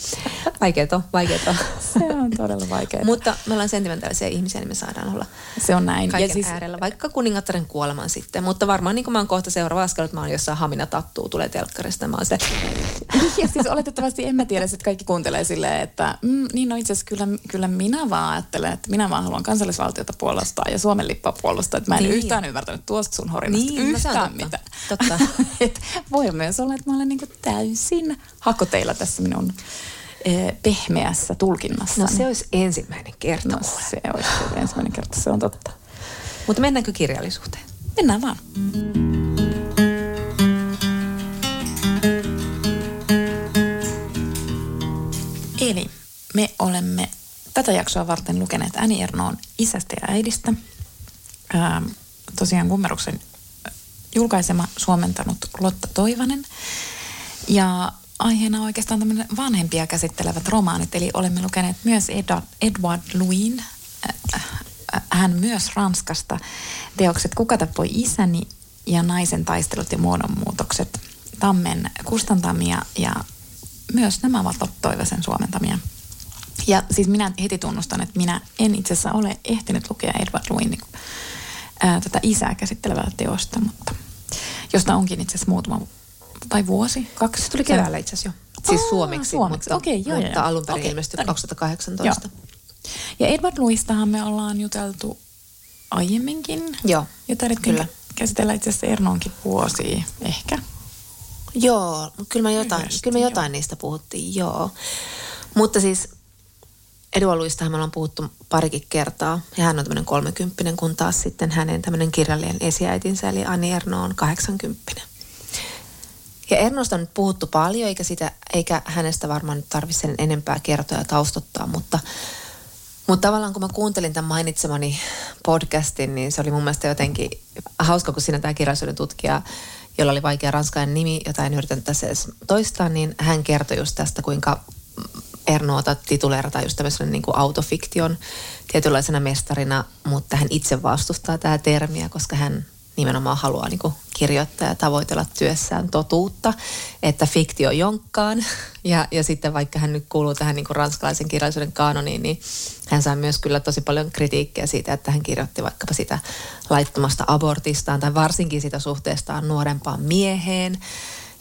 vaikeet on, vaikeet on. Se on todella vaikeaa. Mutta me ollaan sentimentaalisia ihmisiä, niin me saadaan olla Se on näin. kaiken ja siis... äärellä, vaikka kuningattaren kuoleman sitten. Mutta varmaan niin kuin mä oon kohta seuraava askel, että mä oon jossain hamina tattuu, tulee telkkarista. Mä oon se... ja siis oletettavasti en mä tiedä, että kaikki kuuntelee silleen, että mm, niin no itse asiassa kyllä, kyllä minä vaan ajattelen, että minä vaan haluan kansallisvaltiota puolustaa ja Suomen lippua puolustaa. Että mä en niin. yhtään ymmärtänyt tuosta sun horinasta niin, yhtään mitä. Totta. Et voi myös olla, että mä olen niin täysin hakoteilla tässä minun Eh, pehmeässä tulkinnassa. No se olisi ensimmäinen kerta. No se olisi ensimmäinen kerta, se on totta. Mutta mennäänkö kirjallisuuteen? Mennään vaan. Eli me olemme tätä jaksoa varten lukeneet Äni Ernoon isästä ja äidistä. Ähm, tosiaan kummeruksen julkaisema suomentanut Lotta Toivanen. Ja aiheena oikeastaan tämmöinen vanhempia käsittelevät romaanit, eli olemme lukeneet myös Edward, Louin, äh, äh, hän myös Ranskasta, teokset Kuka tappoi isäni ja Naisen taistelut ja muodonmuutokset, Tammen kustantamia ja myös nämä ovat Toivasen suomentamia. Ja siis minä heti tunnustan, että minä en itse asiassa ole ehtinyt lukea Edward Louin niin, ää, tätä isää käsittelevää teosta, mutta josta onkin itse asiassa muutama tai vuosi, kaksi. Se tuli keväällä itse asiassa jo. Siis Aa, suomeksi, suomeksi. Mutta, okay, joo, mutta joo. alun perin okay. ilmestyi 2018. Joo. Ja Edward Louistahan me ollaan juteltu aiemminkin. Joo, ja kyllä. käsitellä itse asiassa Ernoonkin vuosia ehkä. Joo, kyllä me jotain, Yhdesti, kyllä me jotain joo. niistä puhuttiin, joo. Mutta siis Louistahan me ollaan puhuttu parikin kertaa. Ja hän on tämmöinen kolmekymppinen, kun taas sitten hänen tämmöinen kirjallinen esiäitinsä, eli Anni Erno on kahdeksankymppinen. Ja Ernosta on nyt puhuttu paljon, eikä, sitä, eikä hänestä varmaan nyt tarvitse sen enempää kertoa ja taustottaa, mutta, mutta tavallaan kun mä kuuntelin tämän mainitsemani podcastin, niin se oli mun mielestä jotenkin hauska, kun siinä tämä kirjallisuuden tutkija, jolla oli vaikea ranskainen nimi, jota en yritänyt tässä edes toistaa, niin hän kertoi just tästä, kuinka Ernoota tituleerataan just tämmöisen niin kuin autofiktion tietynlaisena mestarina, mutta hän itse vastustaa tämä termiä, koska hän nimenomaan haluaa niin kirjoittaa ja tavoitella työssään totuutta, että fiktio jonkkaan. Ja, ja sitten vaikka hän nyt kuuluu tähän niin ranskalaisen kirjallisuuden kanoniin, niin hän sai myös kyllä tosi paljon kritiikkiä siitä, että hän kirjoitti vaikkapa sitä laittomasta abortistaan tai varsinkin sitä suhteestaan nuorempaan mieheen.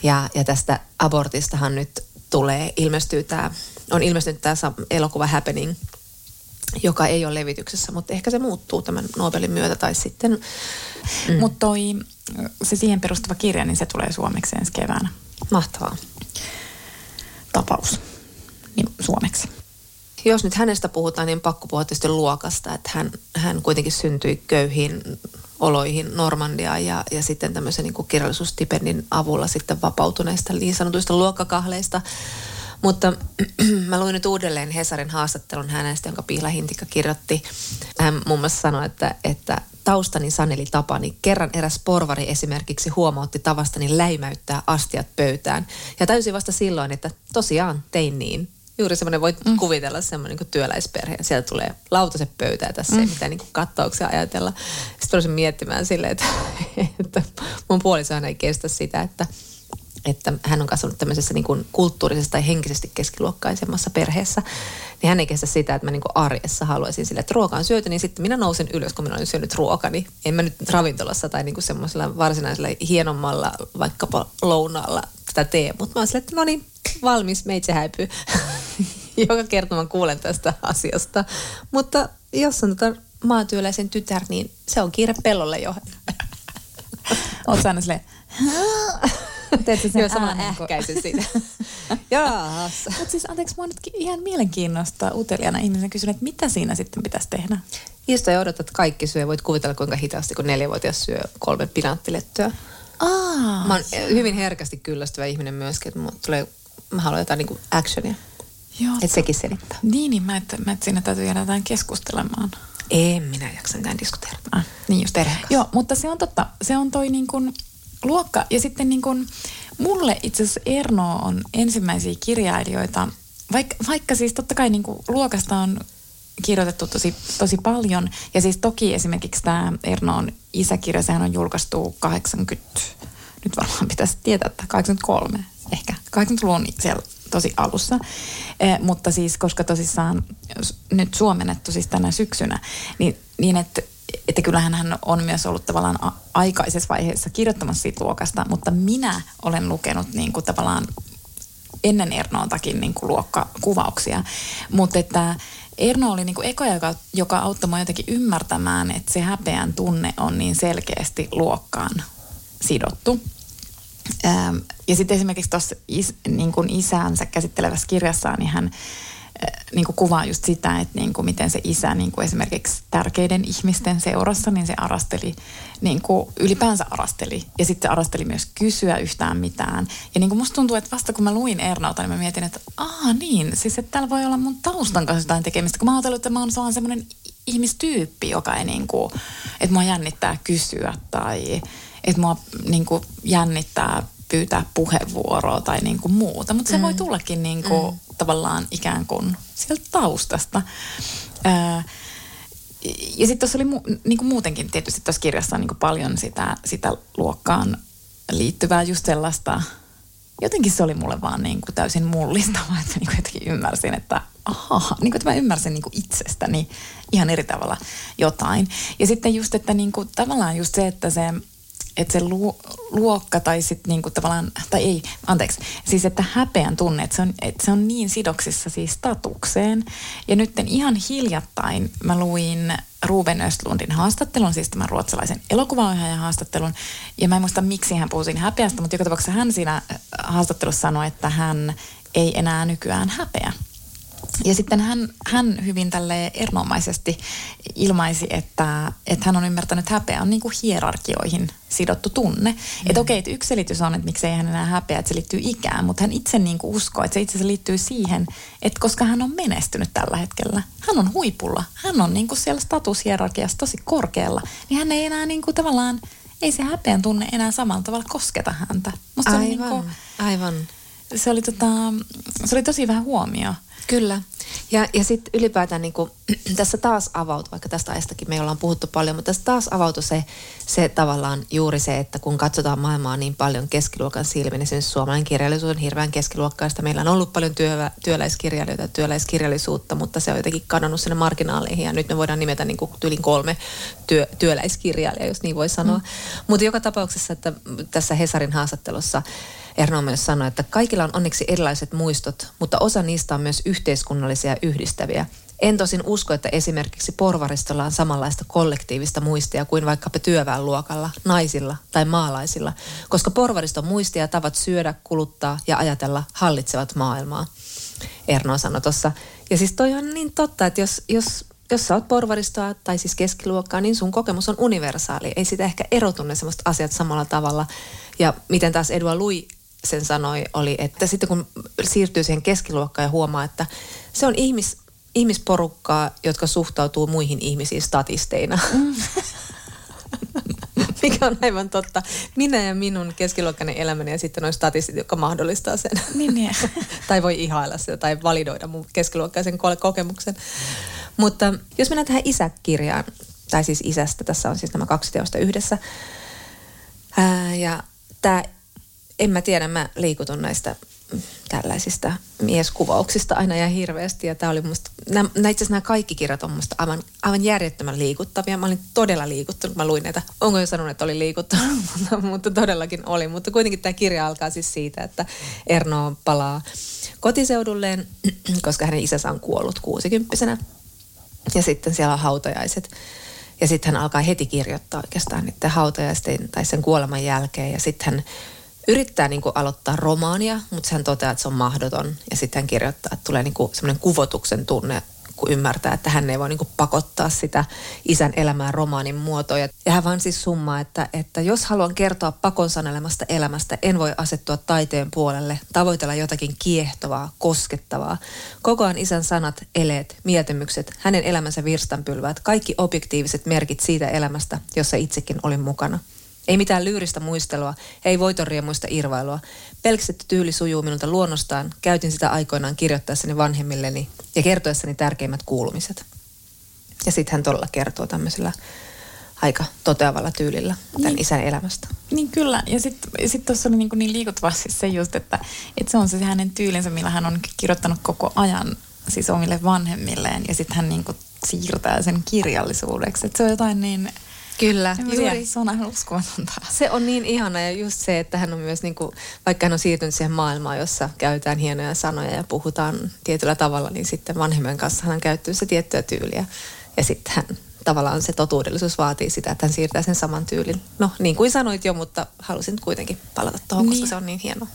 Ja, ja tästä abortistahan nyt tulee, ilmestyy tämä, on ilmestynyt tämä elokuva Happening – joka ei ole levityksessä, mutta ehkä se muuttuu tämän Nobelin myötä tai sitten. Mm. Mutta toi, se siihen perustuva kirja, niin se tulee suomeksi ensi keväänä. Mahtavaa. Tapaus. niin suomeksi. Jos nyt hänestä puhutaan, niin pakko puhua tietysti luokasta, että hän, hän kuitenkin syntyi köyhiin oloihin Normandiaan ja, ja sitten tämmöisen niin kirjallisuustipendin avulla sitten vapautuneista niin sanotuista luokkakahleista. Mutta mä luin nyt uudelleen Hesarin haastattelun hänestä, jonka Piila Hintikka kirjoitti. Hän muun muassa sanoi, että, että taustani saneli tapani. Kerran eräs porvari esimerkiksi huomautti tavastani läimäyttää astiat pöytään. Ja täysin vasta silloin, että tosiaan tein niin. Juuri semmoinen, voit mm. kuvitella semmoinen niin työläisperhe. Sieltä tulee lautaset pöytää tässä, mm. ei mitään niin kattauksia ajatella. Sitten olisin miettimään silleen, että, että mun puolisohan ei kestä sitä, että että hän on kasvanut tämmöisessä niin kuin kulttuurisessa tai henkisesti keskiluokkaisemmassa perheessä, niin hän ei kestä sitä, että mä niin kuin arjessa haluaisin sille, että ruoka on syöty, niin sitten minä nousen ylös, kun minä olen syönyt ruokani. En mä nyt ravintolassa tai niin kuin semmoisella varsinaisella hienommalla vaikkapa lounaalla tätä tee, mutta mä oon silleen, että no niin, valmis, meitse häipyy. Joka kerta mä kuulen tästä asiasta. Mutta jos on tota maatyöläisen tytär, niin se on kiire pellolle jo. Oletko aina silleen, Teetkö sen Joo, sama ähkäisy siitä. Jaas. Mutta siis anteeksi, mua nyt ihan mielenkiinnosta uteliaana ihmisen kysyä, että mitä siinä sitten pitäisi tehdä? Istu ja odotat, että kaikki syö. Voit kuvitella, kuinka hitaasti, kun neljävuotias syö kolme pinanttilettyä. Aa, mä oon hyvin herkästi kyllästyvä ihminen myöskin, että tulee, mä haluan jotain niin actionia. Joo. Että sekin selittää. Niin, niin mä, et, mä et siinä täytyy jäädä jotain keskustelemaan. En minä jaksa mitään diskuteerata. Ah, niin just. Joo, mutta se on totta. Se on toi niin kuin, luokka. Ja sitten niin kuin, mulle itse asiassa Erno on ensimmäisiä kirjailijoita, vaikka, vaikka siis totta kai niin kuin, luokasta on kirjoitettu tosi, tosi paljon. Ja siis toki esimerkiksi tämä Erno on isäkirja, sehän on julkaistu 80, nyt varmaan pitäisi tietää, että 83 ehkä, 80-luvun siellä tosi alussa. Eh, mutta siis, koska tosissaan nyt suomennettu siis tänä syksynä, niin, niin että että kyllähän hän on myös ollut tavallaan aikaisessa vaiheessa kirjoittamassa siitä luokasta, mutta minä olen lukenut niin kuin tavallaan ennen Ernoontakin niin kuin luokkakuvauksia. Mutta että Erno oli niin kuin eka, joka, joka auttoi minua jotenkin ymmärtämään, että se häpeän tunne on niin selkeästi luokkaan sidottu. Ja sitten esimerkiksi tuossa is, niin isäänsä käsittelevässä kirjassaan, niin hän niin kuin kuvaa just sitä, että niin kuin miten se isä niin kuin esimerkiksi tärkeiden ihmisten seurassa, niin se arasteli, niin kuin ylipäänsä arasteli. Ja sitten se arasteli myös kysyä yhtään mitään. Ja niin kuin musta tuntuu, että vasta kun mä luin Ernauta, niin mä mietin, että aa niin, siis että täällä voi olla mun taustan kanssa jotain tekemistä. Kun mä ajattelin, että mä oon vaan semmoinen ihmistyyppi, joka ei niin kuin, että mua jännittää kysyä tai että mua niin kuin jännittää pyytää puheenvuoroa tai niin kuin muuta. Mutta se mm. voi tullakin niin kuin mm. Tavallaan ikään kuin sieltä taustasta. Ää, ja sitten tuossa oli mu- niin kuin muutenkin tietysti tuossa kirjassa on niin kuin paljon sitä, sitä luokkaan liittyvää just sellaista, jotenkin se oli mulle vaan niin kuin täysin mullistavaa, että niin kuin jotenkin ymmärsin, että aha, niin kuin, että mä ymmärsin niin kuin itsestäni ihan eri tavalla jotain. Ja sitten just, että niin kuin, tavallaan just se, että se että se lu, luokka tai sitten niinku tavallaan, tai ei, anteeksi, siis että häpeän tunne, että se on, että se on niin sidoksissa siis statukseen. Ja nyt ihan hiljattain mä luin Ruben Östlundin haastattelun, siis tämän ruotsalaisen elokuvaohjaajan haastattelun. Ja mä en muista, miksi hän puhui siinä häpeästä, mutta joka tapauksessa hän siinä haastattelussa sanoi, että hän ei enää nykyään häpeä. Ja sitten hän, hän hyvin tälle erinomaisesti ilmaisi, että, että hän on ymmärtänyt, että häpeä on niin kuin hierarkioihin sidottu tunne. Mm. Että okei, että yksi selitys on, että miksei hän enää häpeä, että se liittyy ikään, mutta hän itse niin kuin uskoo, että se itse asiassa liittyy siihen, että koska hän on menestynyt tällä hetkellä, hän on huipulla, hän on niin kuin siellä statushierarkiassa tosi korkealla, niin hän ei enää niin kuin tavallaan, ei se häpeän tunne enää samalla tavalla kosketa häntä. Musta aivan, niin kuin, aivan. Se oli, tota, se oli tosi vähän huomio. Kyllä. Ja, ja sitten ylipäätään niin kuin, tässä taas avautui, vaikka tästä ajastakin me ollaan puhuttu paljon, mutta tässä taas avautui se, se tavallaan juuri se, että kun katsotaan maailmaa niin paljon keskiluokan silmin, esimerkiksi suomalainen kirjallisuus on hirveän keskiluokkaista. Meillä on ollut paljon työ, työläiskirjailijoita ja työläiskirjallisuutta, mutta se on jotenkin kadonnut sinne marginaaleihin ja nyt me voidaan nimetä niin yli kolme työ, työläiskirjailijaa, jos niin voi sanoa. Mm. Mutta joka tapauksessa, että tässä Hesarin haastattelussa Erno myös sanoi, että kaikilla on onneksi erilaiset muistot, mutta osa niistä on myös yhteiskunnallisia yhdistäviä. En tosin usko, että esimerkiksi porvaristolla on samanlaista kollektiivista muistia kuin vaikkapa työväenluokalla, naisilla tai maalaisilla, koska porvariston muistia tavat syödä, kuluttaa ja ajatella hallitsevat maailmaa. Erno sanoi tuossa. Ja siis toi on niin totta, että jos, jos, jos sä oot porvaristoa tai siis keskiluokkaa, niin sun kokemus on universaali. Ei sitä ehkä erotu ne asiat samalla tavalla. Ja miten taas Edua Lui sen sanoi, oli, että sitten kun siirtyy siihen keskiluokkaan ja huomaa, että se on ihmis, ihmisporukkaa, jotka suhtautuu muihin ihmisiin statisteina. Mm. Mikä on aivan totta. Minä ja minun keskiluokkainen elämäni ja sitten noin statistit, jotka mahdollistaa sen. Niin, niin. tai voi ihailla sitä tai validoida mun keskiluokkaisen kokemuksen. Mutta jos mennään tähän isäkirjaan, tai siis isästä, tässä on siis nämä kaksi teosta yhdessä. Ää, ja tämä, en mä tiedä, mä liikutun näistä tällaisista mieskuvauksista aina ja hirveästi. Ja tämä oli musta, nämä, itse nämä kaikki kirjat on musta aivan, aivan järjettömän liikuttavia. Mä olin todella liikuttunut, mä luin näitä. Onko jo sanonut, että oli liikuttunut, mutta, mutta todellakin oli. Mutta kuitenkin tämä kirja alkaa siis siitä, että Erno palaa kotiseudulleen, koska hänen isänsä on kuollut kuusikymppisenä. Ja sitten siellä on hautajaiset. Ja sitten hän alkaa heti kirjoittaa oikeastaan niiden hautajaisten tai sen kuoleman jälkeen. Ja sitten hän yrittää niin kuin aloittaa romaania, mutta hän toteaa, että se on mahdoton. Ja sitten hän kirjoittaa, että tulee niin semmoinen kuvotuksen tunne, kun ymmärtää, että hän ei voi niin kuin pakottaa sitä isän elämää romaanin muotoon. Ja hän vaan siis summaa, että, että jos haluan kertoa pakon sanelemasta elämästä, en voi asettua taiteen puolelle, tavoitella jotakin kiehtovaa, koskettavaa. Kokoan isän sanat, eleet, mieltymykset, hänen elämänsä virstanpylväät, kaikki objektiiviset merkit siitä elämästä, jossa itsekin olin mukana – ei mitään lyyristä muistelua, ei voitonriemuista irvailua. Pelkistetty tyyli sujuu minulta luonnostaan. Käytin sitä aikoinaan kirjoittaessani vanhemmilleni ja kertoessani tärkeimmät kuulumiset. Ja sitten hän todella kertoo tämmöisellä aika toteavalla tyylillä tämän niin. isän elämästä. Niin kyllä, ja sitten sit tuossa oli niin, niin liikuttavasti se just, että, että se on se hänen tyylinsä, millä hän on kirjoittanut koko ajan siis omille vanhemmilleen, ja sitten hän niin kuin siirtää sen kirjallisuudeksi. Että se on jotain niin Kyllä, juuri. Se on aivan uskomatonta. Se on niin ihana ja just se, että hän on myös, niin kuin, vaikka hän on siirtynyt siihen maailmaan, jossa käytetään hienoja sanoja ja puhutaan tietyllä tavalla, niin sitten vanhemman kanssa hän käyttyy se tiettyä tyyliä. Ja sitten hän tavallaan se totuudellisuus vaatii sitä, että hän siirtää sen saman tyylin. No niin kuin sanoit jo, mutta halusin kuitenkin palata tuohon, niin. koska se on niin hieno.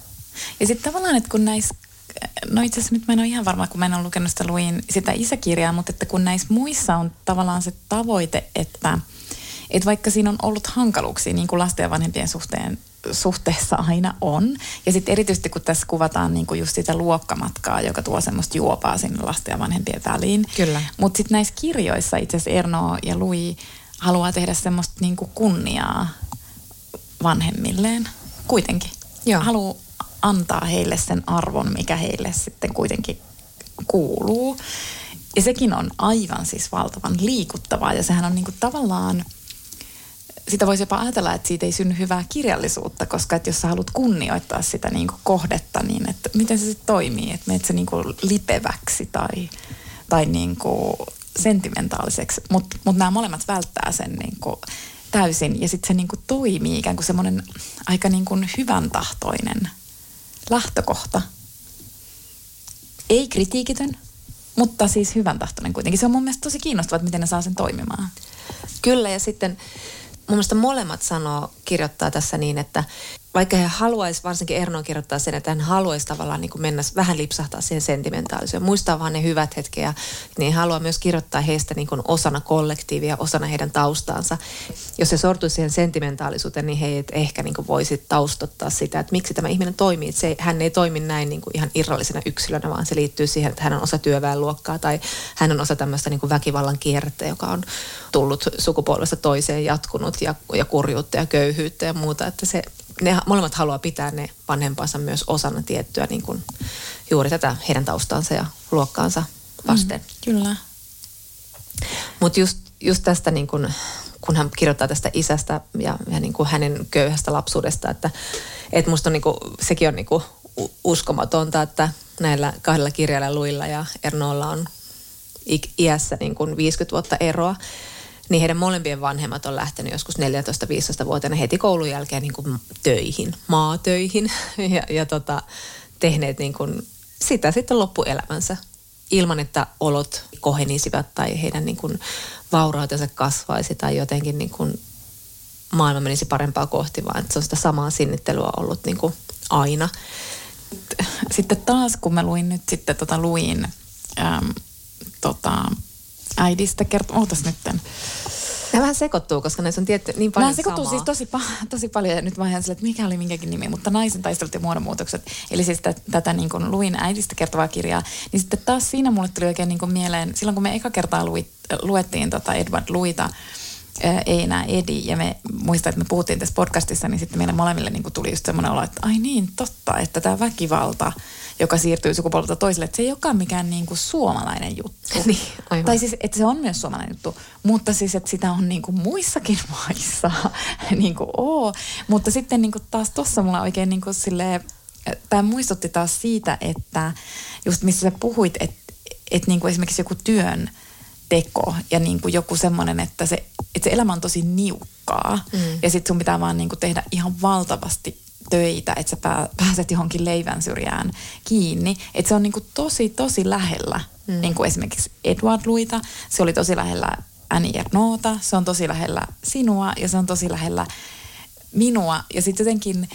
Ja sitten tavallaan, että kun näissä no itse asiassa nyt mä en ole ihan varma, kun mä en ole lukenut sitä, luin sitä isäkirjaa, mutta että kun näissä muissa on tavallaan se tavoite, että – että vaikka siinä on ollut hankaluuksia, niin kuin lasten ja vanhempien suhteen, suhteessa aina on. Ja sitten erityisesti kun tässä kuvataan niin kuin just sitä luokkamatkaa, joka tuo semmoista juopaa sinne lasten ja vanhempien väliin. Kyllä. Mutta sitten näissä kirjoissa itse asiassa Erno ja Louis haluaa tehdä semmoista niin kuin kunniaa vanhemmilleen kuitenkin. Joo. Haluaa antaa heille sen arvon, mikä heille sitten kuitenkin kuuluu. Ja sekin on aivan siis valtavan liikuttavaa ja sehän on niinku tavallaan – sitä voisi jopa ajatella, että siitä ei synny hyvää kirjallisuutta, koska että jos sä haluat kunnioittaa sitä niin kuin kohdetta, niin että miten se sitten toimii, että menet se niin kuin lipeväksi tai, tai niin kuin sentimentaaliseksi, mutta mut nämä molemmat välttää sen niin kuin täysin ja sitten se niin kuin toimii ikään kuin semmoinen aika niin kuin hyvän tahtoinen lähtökohta. Ei kritiikitön, mutta siis hyvän tahtoinen kuitenkin. Se on mun mielestä tosi kiinnostavaa, että miten ne saa sen toimimaan. Kyllä ja sitten mun mielestä molemmat sanoo, kirjoittaa tässä niin, että vaikka he haluaisi, varsinkin Erno kirjoittaa sen, että hän haluaisi tavallaan niin kuin mennä vähän lipsahtaa siihen sentimentaalisuuteen, muistaa vaan ne hyvät hetket, niin haluaa myös kirjoittaa heistä niin kuin osana kollektiivia, osana heidän taustaansa. Jos se sortuisi siihen sentimentaalisuuteen, niin he ehkä niin kuin voisi taustottaa sitä, että miksi tämä ihminen toimii. Se, hän ei toimi näin niin kuin ihan irrallisena yksilönä, vaan se liittyy siihen, että hän on osa työväenluokkaa tai hän on osa tämmöistä niin kuin väkivallan kierrettä, joka on tullut sukupolvesta toiseen, jatkunut ja, ja kurjuutta ja köyhyyttä ja muuta. Että se ne molemmat haluaa pitää ne vanhempansa myös osana tiettyä niin kuin juuri tätä heidän taustansa ja luokkaansa vasten. Mm, kyllä. Mutta just, just tästä, niin kun, kun hän kirjoittaa tästä isästä ja, ja niin kuin hänen köyhästä lapsuudesta, että et musta on niin kuin, sekin on niin kuin uskomatonta, että näillä kahdella kirjalla Luilla ja Ernolla on iässä niin kuin 50 vuotta eroa niin heidän molempien vanhemmat on lähtenyt joskus 14-15-vuotiaana heti koulun jälkeen niin kuin töihin, maatöihin ja, ja tota, tehneet niin kuin sitä sitten loppuelämänsä ilman, että olot kohenisivat tai heidän niin kuin vaurautensa kasvaisi tai jotenkin niin kuin maailma menisi parempaa kohti, vaan että se on sitä samaa sinnittelua ollut niin kuin aina. Sitten taas, kun mä luin nyt sitten tota luin äm, tota, äidistä kertoo, ootas nytten. Nämä vähän sekoittuu, koska näissä on tietty niin paljon Nämä sekoittuu samaa. siis tosi, pa- tosi paljon ja nyt mä ajan sille, että mikä oli minkäkin nimi, mutta naisen taistelut ja muodonmuutokset. Eli siis tä- tätä niin kuin luin äidistä kertovaa kirjaa, niin sitten taas siinä mulle tuli oikein niin kuin mieleen, silloin kun me eka kertaa luit, luettiin tota Edward Luita, ää, ei enää Edi, ja me muistan, että me puhuttiin tässä podcastissa, niin sitten meille molemmille niin kuin tuli just semmoinen olo, että ai niin, totta, että tämä väkivalta, joka siirtyy sukupolvelta toiselle, että se ei olekaan mikään niin kuin suomalainen juttu. Niin, aivan. Tai siis, että se on myös suomalainen juttu, mutta siis, että sitä on niin kuin muissakin maissa niin kuin oo. Mutta sitten niin kuin taas tuossa mulla oikein niin kuin silleen, tämä muistutti taas siitä, että just missä sä puhuit, että, että niin kuin esimerkiksi joku työn teko ja niin kuin joku semmoinen, että se, että se elämä on tosi niukkaa mm. ja sitten sun pitää vaan niin kuin tehdä ihan valtavasti töitä, että sä pää, pääset johonkin leivän syrjään kiinni. Että se on niin kuin tosi, tosi lähellä, mm. niin kuin esimerkiksi Edward Luita, se oli tosi lähellä Annie Ernota, se on tosi lähellä sinua ja se on tosi lähellä minua. Ja sitten jotenkin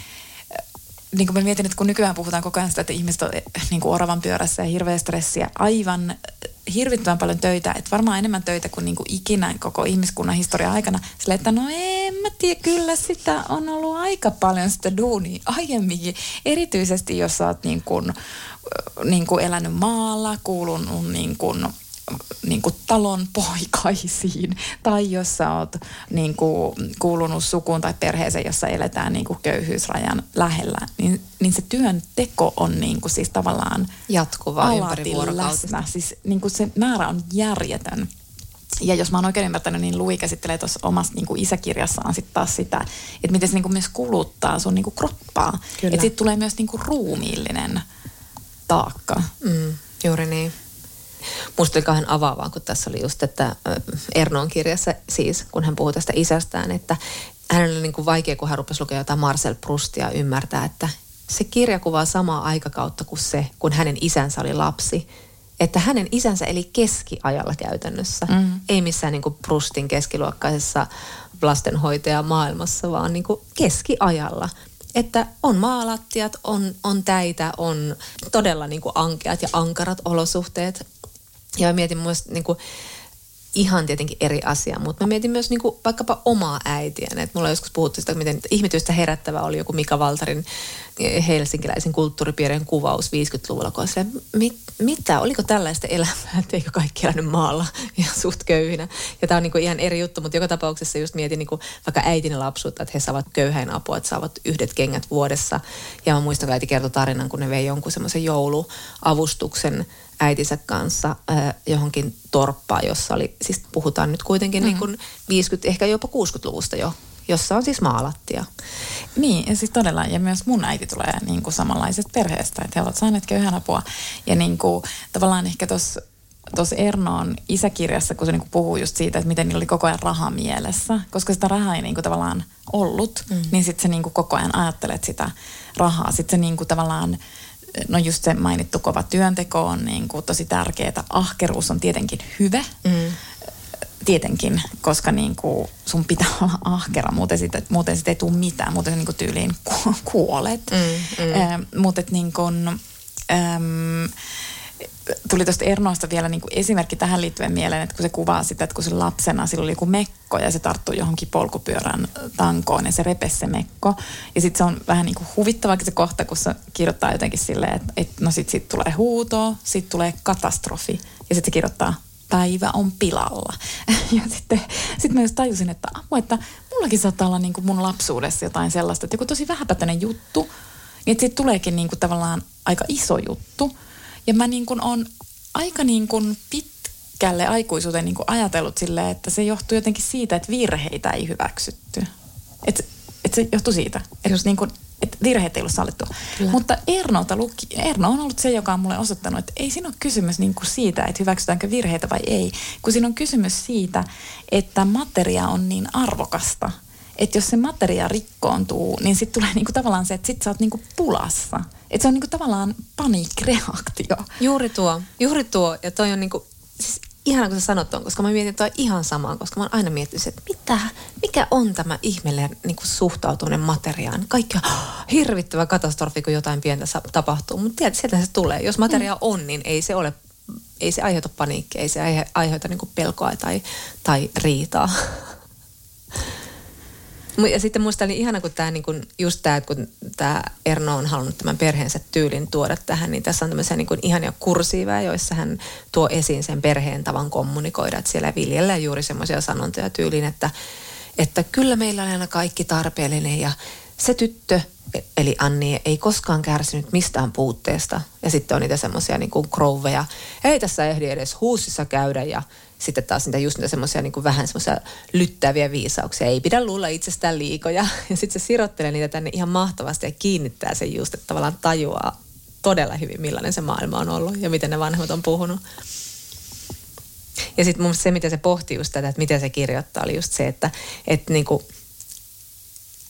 niin kuin mä mietin, että kun nykyään puhutaan koko ajan sitä, että ihmiset on eh, niin kuin oravan pyörässä ja hirveä stressiä, aivan eh, hirvittävän paljon töitä, että varmaan enemmän töitä kuin, niin kuin ikinä koko ihmiskunnan historian aikana. Sillä että no en mä tiedä, kyllä sitä on ollut aika paljon sitä duunia aiemminkin. Erityisesti jos sä oot niin kuin, niin kuin elänyt maalla, kuulunut niin kuin, niin kuin talon poikaisiin, tai jos sä oot niin kuin, kuulunut sukuun tai perheeseen, jossa eletään niin kuin köyhyysrajan lähellä, niin, niin se työn teko on niin kuin siis tavallaan Jatkuvaa ympärivuorokautista. läsnä. Siis niin kuin se määrä on järjetön. Ja jos mä oon oikein ymmärtänyt, niin Lui käsittelee tuossa omassa niin kuin isäkirjassaan sit taas sitä, että miten se niin kuin myös kuluttaa sun niin kuin kroppaa. Että siitä tulee myös niin kuin ruumiillinen taakka. Mm, juuri niin. Musta oli kauhean avaavaa, kun tässä oli just, että ö, Ernoon kirjassa siis, kun hän puhuu tästä isästään, että hänellä oli niin kuin vaikea, kun hän rupesi lukea jotain Marcel Proustia ymmärtää, että se kirja kuvaa samaa aikakautta kuin se, kun hänen isänsä oli lapsi. Että hänen isänsä eli keskiajalla käytännössä, mm. ei missään niin kuin Proustin keskiluokkaisessa lastenhoitaja maailmassa, vaan niin kuin keskiajalla. Että on maalattiat, on, on täitä, on todella niin kuin ankeat ja ankarat olosuhteet. Ja mä mietin myös niin kuin, ihan tietenkin eri asia, mutta mä mietin myös niin kuin, vaikkapa omaa äitiäni. Et mulla on joskus puhuttu sitä, miten ihmetystä herättävä oli joku Mika Valtarin eh, helsinkiläisen kulttuuripiirien kuvaus 50-luvulla, kun oli silleen, mit, mitä, oliko tällaista elämää, että eikö kaikki elänyt maalla ja suht köyhinä. Ja tämä on niin kuin ihan eri juttu, mutta joka tapauksessa just mietin niin kuin vaikka äitini lapsuutta, että he saavat köyhäin apua, että saavat yhdet kengät vuodessa. Ja mä muistan, kun äiti kertoi tarinan, kun ne vei jonkun semmoisen jouluavustuksen äitinsä kanssa äh, johonkin torppaan, jossa oli, siis puhutaan nyt kuitenkin mm. niin kuin 50, ehkä jopa 60-luvusta jo, jossa on siis maalattia. Niin, ja siis todella, ja myös mun äiti tulee niin kuin samanlaisesta perheestä, että he ovat saaneet köyhän apua. Ja niin kuin, tavallaan ehkä tuossa tuossa Ernoon isäkirjassa, kun se niinku puhuu just siitä, että miten niillä oli koko ajan raha mielessä, koska sitä rahaa ei niinku tavallaan ollut, mm. niin sitten se niinku koko ajan ajattelet sitä rahaa. Sitten se niinku tavallaan, no just se mainittu kova työnteko on niinku tosi tärkeää. Ahkeruus on tietenkin hyvä, mm. tietenkin, koska niinku sun pitää olla ahkera, muuten siitä, muuten siitä ei tule mitään, muuten sä niinku tyyliin ku- kuolet. Mm, mm. Ähm, mutta niinku, ähm, tuli tuosta Ernoista vielä niin kuin esimerkki tähän liittyen mieleen, että kun se kuvaa sitä, että kun se lapsena sillä oli joku mekko ja se tarttui johonkin polkupyörän tankoon ja se repesi se mekko. Ja sitten se on vähän niin kuin huvittavakin se kohta, kun se kirjoittaa jotenkin silleen, että, että no sitten sit tulee huuto, sitten tulee katastrofi ja sitten se kirjoittaa päivä on pilalla. Ja sitten sit mä just tajusin, että, apua, että mullakin saattaa olla niin kuin mun lapsuudessa jotain sellaista, että joku tosi vähäpätöinen juttu, niin että siitä tuleekin niin kuin tavallaan aika iso juttu. Ja mä niin kuin on aika niin kuin pitkälle aikuisuuteen niin kuin ajatellut silleen, että se johtuu jotenkin siitä, että virheitä ei hyväksytty. Että et se johtuu siitä, että just niin kuin, että virheet ei ollut sallittu. Kyllä. Mutta Ernolta luki, Erno on ollut se, joka on mulle osoittanut, että ei siinä ole kysymys niin kuin siitä, että hyväksytäänkö virheitä vai ei, kun siinä on kysymys siitä, että materia on niin arvokasta, että jos se materia rikkoontuu, niin sitten tulee niinku tavallaan se, että sit sä oot niinku pulassa. Että se on niinku tavallaan paniikkireaktio. Juuri tuo, juuri tuo. Ja toi on niinku, siis ihana kun sä sanot ton, koska mä mietin toi ihan samaan, koska mä oon aina miettinyt, että mitä, mikä on tämä ihmeelle niin suhtautuminen materiaan. Kaikki on hirvittävä katastrofi, kun jotain pientä tapahtuu, mutta tiedät, sieltä se tulee. Jos materia on, niin ei se ole ei se aiheuta paniikkia, ei se aihe, aiheuta niin pelkoa tai, tai riitaa. Ja sitten muista oli ihana, kun tämä, niin kun, just tämä, kun tämä Erno on halunnut tämän perheensä tyylin tuoda tähän, niin tässä on tämmöisiä niin ihania kursiiveja, joissa hän tuo esiin sen perheen tavan kommunikoida, että siellä viljellään juuri semmoisia sanontoja tyyliin, että, että kyllä meillä on aina kaikki tarpeellinen ja se tyttö, eli Anni, ei koskaan kärsinyt mistään puutteesta. Ja sitten on niitä semmoisia niin kuin krouveja, ei tässä ehdi edes huusissa käydä ja sitten taas niitä just niitä semmoisia niin vähän semmoisia lyttäviä viisauksia. Ei pidä luulla itsestään liikoja. Ja sitten se sirottelee niitä tänne ihan mahtavasti ja kiinnittää sen just, että tavallaan tajuaa todella hyvin, millainen se maailma on ollut ja miten ne vanhemmat on puhunut. Ja sitten mun se, mitä se pohti just tätä, että miten se kirjoittaa, oli just se, että, että niinku,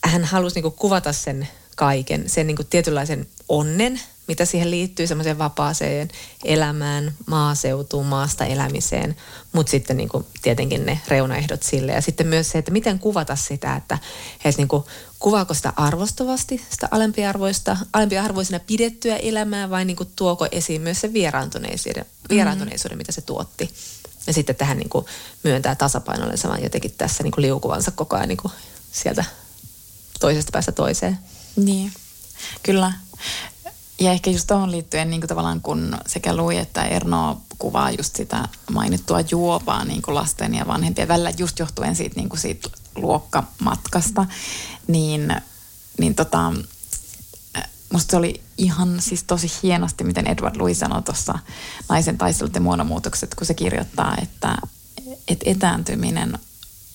hän halusi niinku kuvata sen kaiken, sen niinku tietynlaisen onnen, mitä siihen liittyy, semmoiseen vapaaseen elämään, maaseutuun, maasta elämiseen, mutta sitten niin kuin tietenkin ne reunaehdot sille. Ja sitten myös se, että miten kuvata sitä, että edes niin kuin, kuvaako sitä arvostavasti, sitä alempiarvoista, alempiarvoisena pidettyä elämää vai niin kuin, tuoko esiin myös se vieraantuneisuuden, vieraantuneisuuden mm-hmm. mitä se tuotti. Ja sitten tähän niin kuin, myöntää tasapainolle vaan jotenkin tässä niin kuin, liukuvansa koko ajan niin kuin, sieltä toisesta päästä toiseen. Niin, kyllä. Ja ehkä just tuohon liittyen niin kuin tavallaan kun sekä Lui että Erno kuvaa just sitä mainittua juopaa niin kuin lasten ja vanhempien välillä just johtuen siitä, niin kuin siitä luokkamatkasta, niin, niin tota, musta se oli ihan siis tosi hienosti, miten Edward Louis sanoi tuossa Naisen taistelut ja muodomuutokset, kun se kirjoittaa, että, että etääntyminen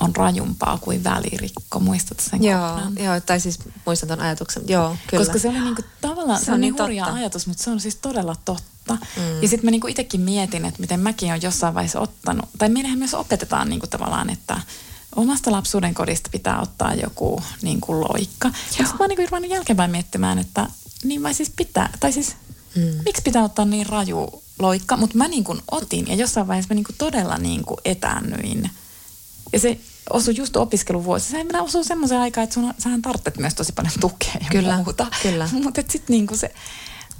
on rajumpaa kuin välirikko. Muistatko sen joo, joo, tai siis muistan tuon ajatuksen. Joo, kyllä. Koska se oli niinku, tavallaan, se, se on niin, niin hurja totta. ajatus, mutta se on siis todella totta. Mm. Ja sitten mä niinku itsekin mietin, että miten mäkin olen jossain vaiheessa ottanut, tai meidän myös opetetaan niinku tavallaan, että omasta lapsuuden kodista pitää ottaa joku niinku loikka. Ja sitten mä oon niinku jälkeenpäin miettimään, että niin vai siis pitää, tai siis mm. miksi pitää ottaa niin raju loikka, mutta mä niinku otin ja jossain vaiheessa mä niinku todella niinku etäännyin. Ja se osui just opiskeluvuosi. Se mennä osuu semmoisen aikaan, että sun, sähän tarvitset myös tosi paljon tukea ja kyllä, muuta. Kyllä. Mut et sit niinku se,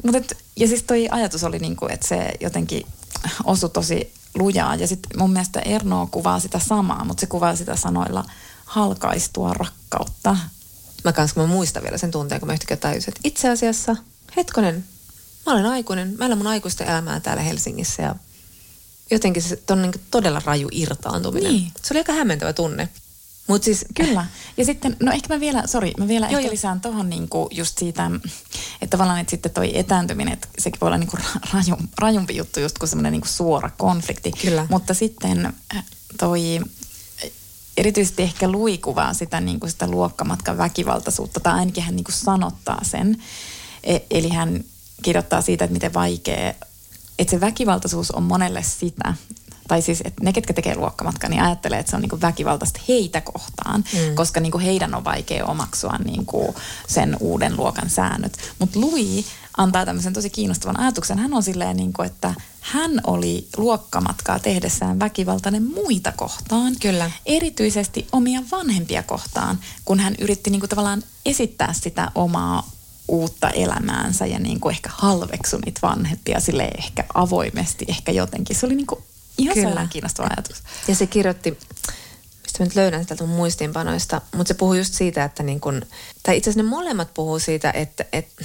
mut et, ja siis toi ajatus oli niinku, että se jotenkin osui tosi lujaa. Ja sitten mun mielestä Erno kuvaa sitä samaa, mutta se kuvaa sitä sanoilla halkaistua rakkautta. Mä kanssa mä muistan vielä sen tunteen, kun mä yhtäkkiä tajusin, että itse asiassa, hetkonen, mä olen aikuinen, mä elän mun aikuista elämää täällä Helsingissä ja jotenkin se on niin todella raju irtaantuminen. Niin. Se oli aika hämmentävä tunne. Mut siis, Kyllä. Ja sitten, no ehkä mä vielä, sori, mä vielä joo, ehkä jo. lisään tuohon niinku just siitä, että tavallaan että sitten toi etääntyminen, että sekin voi olla niinku raju, rajumpi juttu just kuin semmoinen niinku suora konflikti. Kyllä. Mutta sitten äh, toi erityisesti ehkä Lui kuvaa sitä, niin kuin sitä luokkamatkan väkivaltaisuutta, tai ainakin hän niin kuin sanottaa sen. E- eli hän kirjoittaa siitä, että miten vaikea että se väkivaltaisuus on monelle sitä, tai siis että ne, ketkä tekee luokkamatkaa, niin ajattelee, että se on niin väkivaltaista heitä kohtaan, mm. koska niin heidän on vaikea omaksua niin sen uuden luokan säännöt. Mutta Louis antaa tämmöisen tosi kiinnostavan ajatuksen. Hän on silleen, niin kuin, että hän oli luokkamatkaa tehdessään väkivaltainen muita kohtaan. Kyllä. Erityisesti omia vanhempia kohtaan, kun hän yritti niin kuin tavallaan esittää sitä omaa uutta elämäänsä ja niin kuin ehkä halveksu niitä vanhempia sille ehkä avoimesti, ehkä jotenkin. Se oli niin kuin ihan Kyllä. sellainen kiinnostava ajatus. Ja se kirjoitti, mistä mä nyt löydän sieltä mun muistiinpanoista, mutta se puhuu just siitä, että niin kuin, tai itse asiassa ne molemmat puhuu siitä, että, että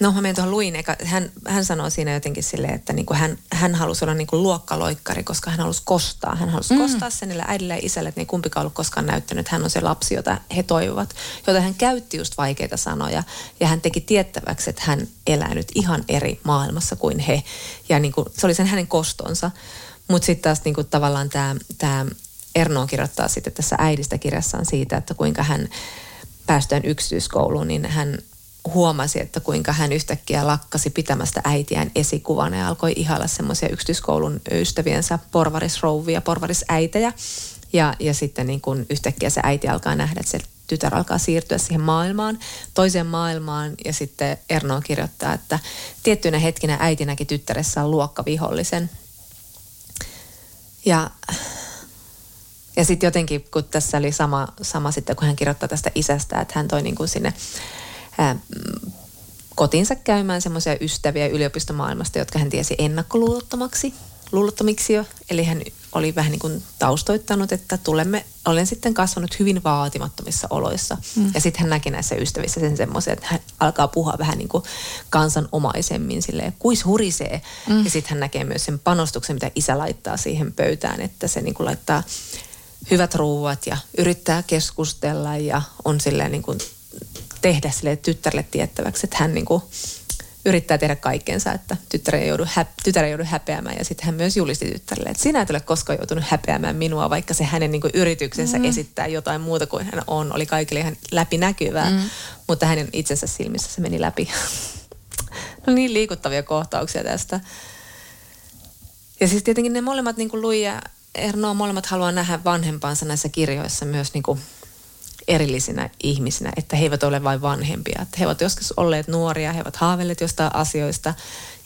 No mä tuohon luin, eikä, hän, hän sanoo siinä jotenkin silleen, että niin kuin hän, hän halusi olla niin kuin luokkaloikkari, koska hän halusi kostaa. Hän halusi mm. kostaa sen niille äidille ja isälle, että ne ei kumpikaan ollut koskaan näyttänyt, että hän on se lapsi, jota he toivovat. Jota hän käytti just vaikeita sanoja ja hän teki tiettäväksi, että hän elää nyt ihan eri maailmassa kuin he. Ja niin kuin, se oli sen hänen kostonsa. Mutta sitten taas niin kuin tavallaan tämä, tämä Erno kirjoittaa sitten tässä äidistä kirjassaan siitä, että kuinka hän päästään yksityiskouluun, niin hän huomasi, että kuinka hän yhtäkkiä lakkasi pitämästä äitiään esikuvana ja alkoi ihailla semmoisia yksityiskoulun ystäviensä porvarisrouvia, porvarisäitejä. Ja, ja sitten niin kun yhtäkkiä se äiti alkaa nähdä, että se tytär alkaa siirtyä siihen maailmaan, toiseen maailmaan. Ja sitten Erno kirjoittaa, että tiettyinä hetkinä äiti näki tyttäressä luokkavihollisen. Ja Ja sitten jotenkin, kun tässä oli sama, sama sitten, kun hän kirjoittaa tästä isästä, että hän toi niin kuin sinne ää, kotiinsa käymään semmoisia ystäviä yliopistomaailmasta, jotka hän tiesi ennakkoluulottomaksi, luulottomiksi jo. Eli hän oli vähän niin kuin taustoittanut, että tulemme, olen sitten kasvanut hyvin vaatimattomissa oloissa. Mm. Ja sitten hän näki näissä ystävissä sen semmoisen, että hän alkaa puhua vähän niin kuin kansanomaisemmin silleen, kuis hurisee. Mm. Ja sitten hän näkee myös sen panostuksen, mitä isä laittaa siihen pöytään, että se niin kuin laittaa hyvät ruuat ja yrittää keskustella ja on silleen niin kuin tehdä sille tyttärelle tiettäväksi, että hän niin kuin yrittää tehdä kaikkensa, että tytär ei joudu, hä- tytär ei joudu häpeämään. Ja sitten hän myös julisti tyttärelle, että sinä et ole koskaan joutunut häpeämään minua, vaikka se hänen niin kuin, yrityksensä mm. esittää jotain muuta kuin hän on. Oli kaikille ihan läpinäkyvää, mm. mutta hänen itsensä silmissä se meni läpi. no niin liikuttavia kohtauksia tästä. Ja siis tietenkin ne molemmat, niin kuin Lui ja Erno, molemmat haluaa nähdä vanhempansa näissä kirjoissa myös niin kuin erillisinä ihmisinä, että he eivät ole vain vanhempia. Että he ovat joskus olleet nuoria, he ovat haaveilleet jostain asioista.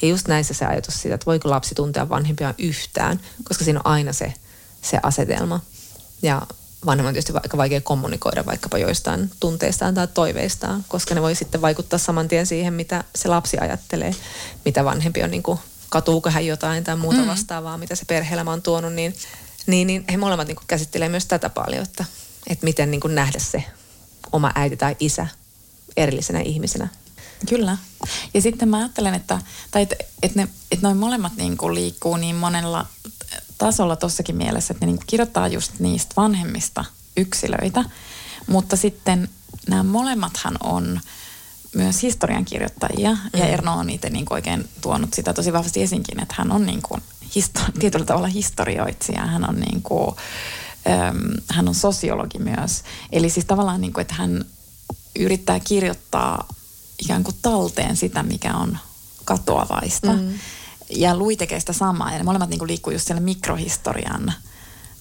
Ja just näissä se ajatus siitä, että voiko lapsi tuntea vanhempia yhtään, koska siinä on aina se, se asetelma. Ja vanhemman on tietysti aika vaikea kommunikoida vaikkapa joistain tunteistaan tai toiveistaan, koska ne voi sitten vaikuttaa saman tien siihen, mitä se lapsi ajattelee, mitä vanhempi on niin kuin, katuuko hän jotain tai muuta mm. vastaavaa, mitä se perheelämä on tuonut, niin, niin, niin he molemmat niin käsittelee myös tätä paljon, että että miten niin kuin nähdä se oma äiti tai isä erillisenä ihmisenä. Kyllä. Ja sitten mä ajattelen, että, tai että, että, ne, että noin molemmat niin kuin liikkuu niin monella tasolla tossakin mielessä, että ne niin kuin kirjoittaa just niistä vanhemmista yksilöitä, mutta sitten nämä molemmathan on myös historiankirjoittajia, mm. ja Erno on niitä niin kuin oikein tuonut sitä tosi vahvasti esinkin, että hän on niin kuin histo- tietyllä tavalla historioitsija, hän on niin kuin, hän on sosiologi myös. Eli siis tavallaan niin kuin, että hän yrittää kirjoittaa ikään kuin talteen sitä, mikä on katoavaista. Mm. Ja Lui tekee sitä samaa. Ja ne molemmat niin kuin liikkuu just siellä mikrohistorian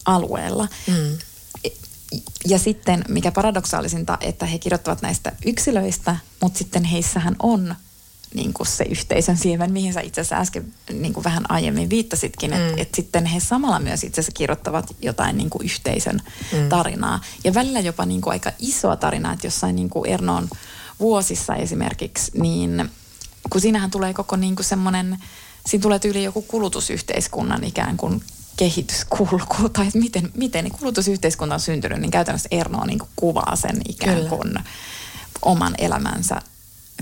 alueella. Mm. Ja sitten, mikä paradoksaalisinta, että he kirjoittavat näistä yksilöistä, mutta sitten heissähän on niin kuin se yhteisön siemen, mihin sä itse asiassa äsken niin kuin vähän aiemmin viittasitkin, että mm. et sitten he samalla myös itse asiassa kirjoittavat jotain niin kuin yhteisön mm. tarinaa. Ja välillä jopa niin kuin aika isoa tarinaa, että jossain niin kuin Ernoon vuosissa esimerkiksi, niin kun siinähän tulee koko niin kuin semmoinen, siinä tulee tyyli joku kulutusyhteiskunnan ikään kuin kehityskulku, tai miten, miten niin kulutusyhteiskunta on syntynyt, niin käytännössä Erno niin kuin kuvaa sen ikään kuin Kyllä. oman elämänsä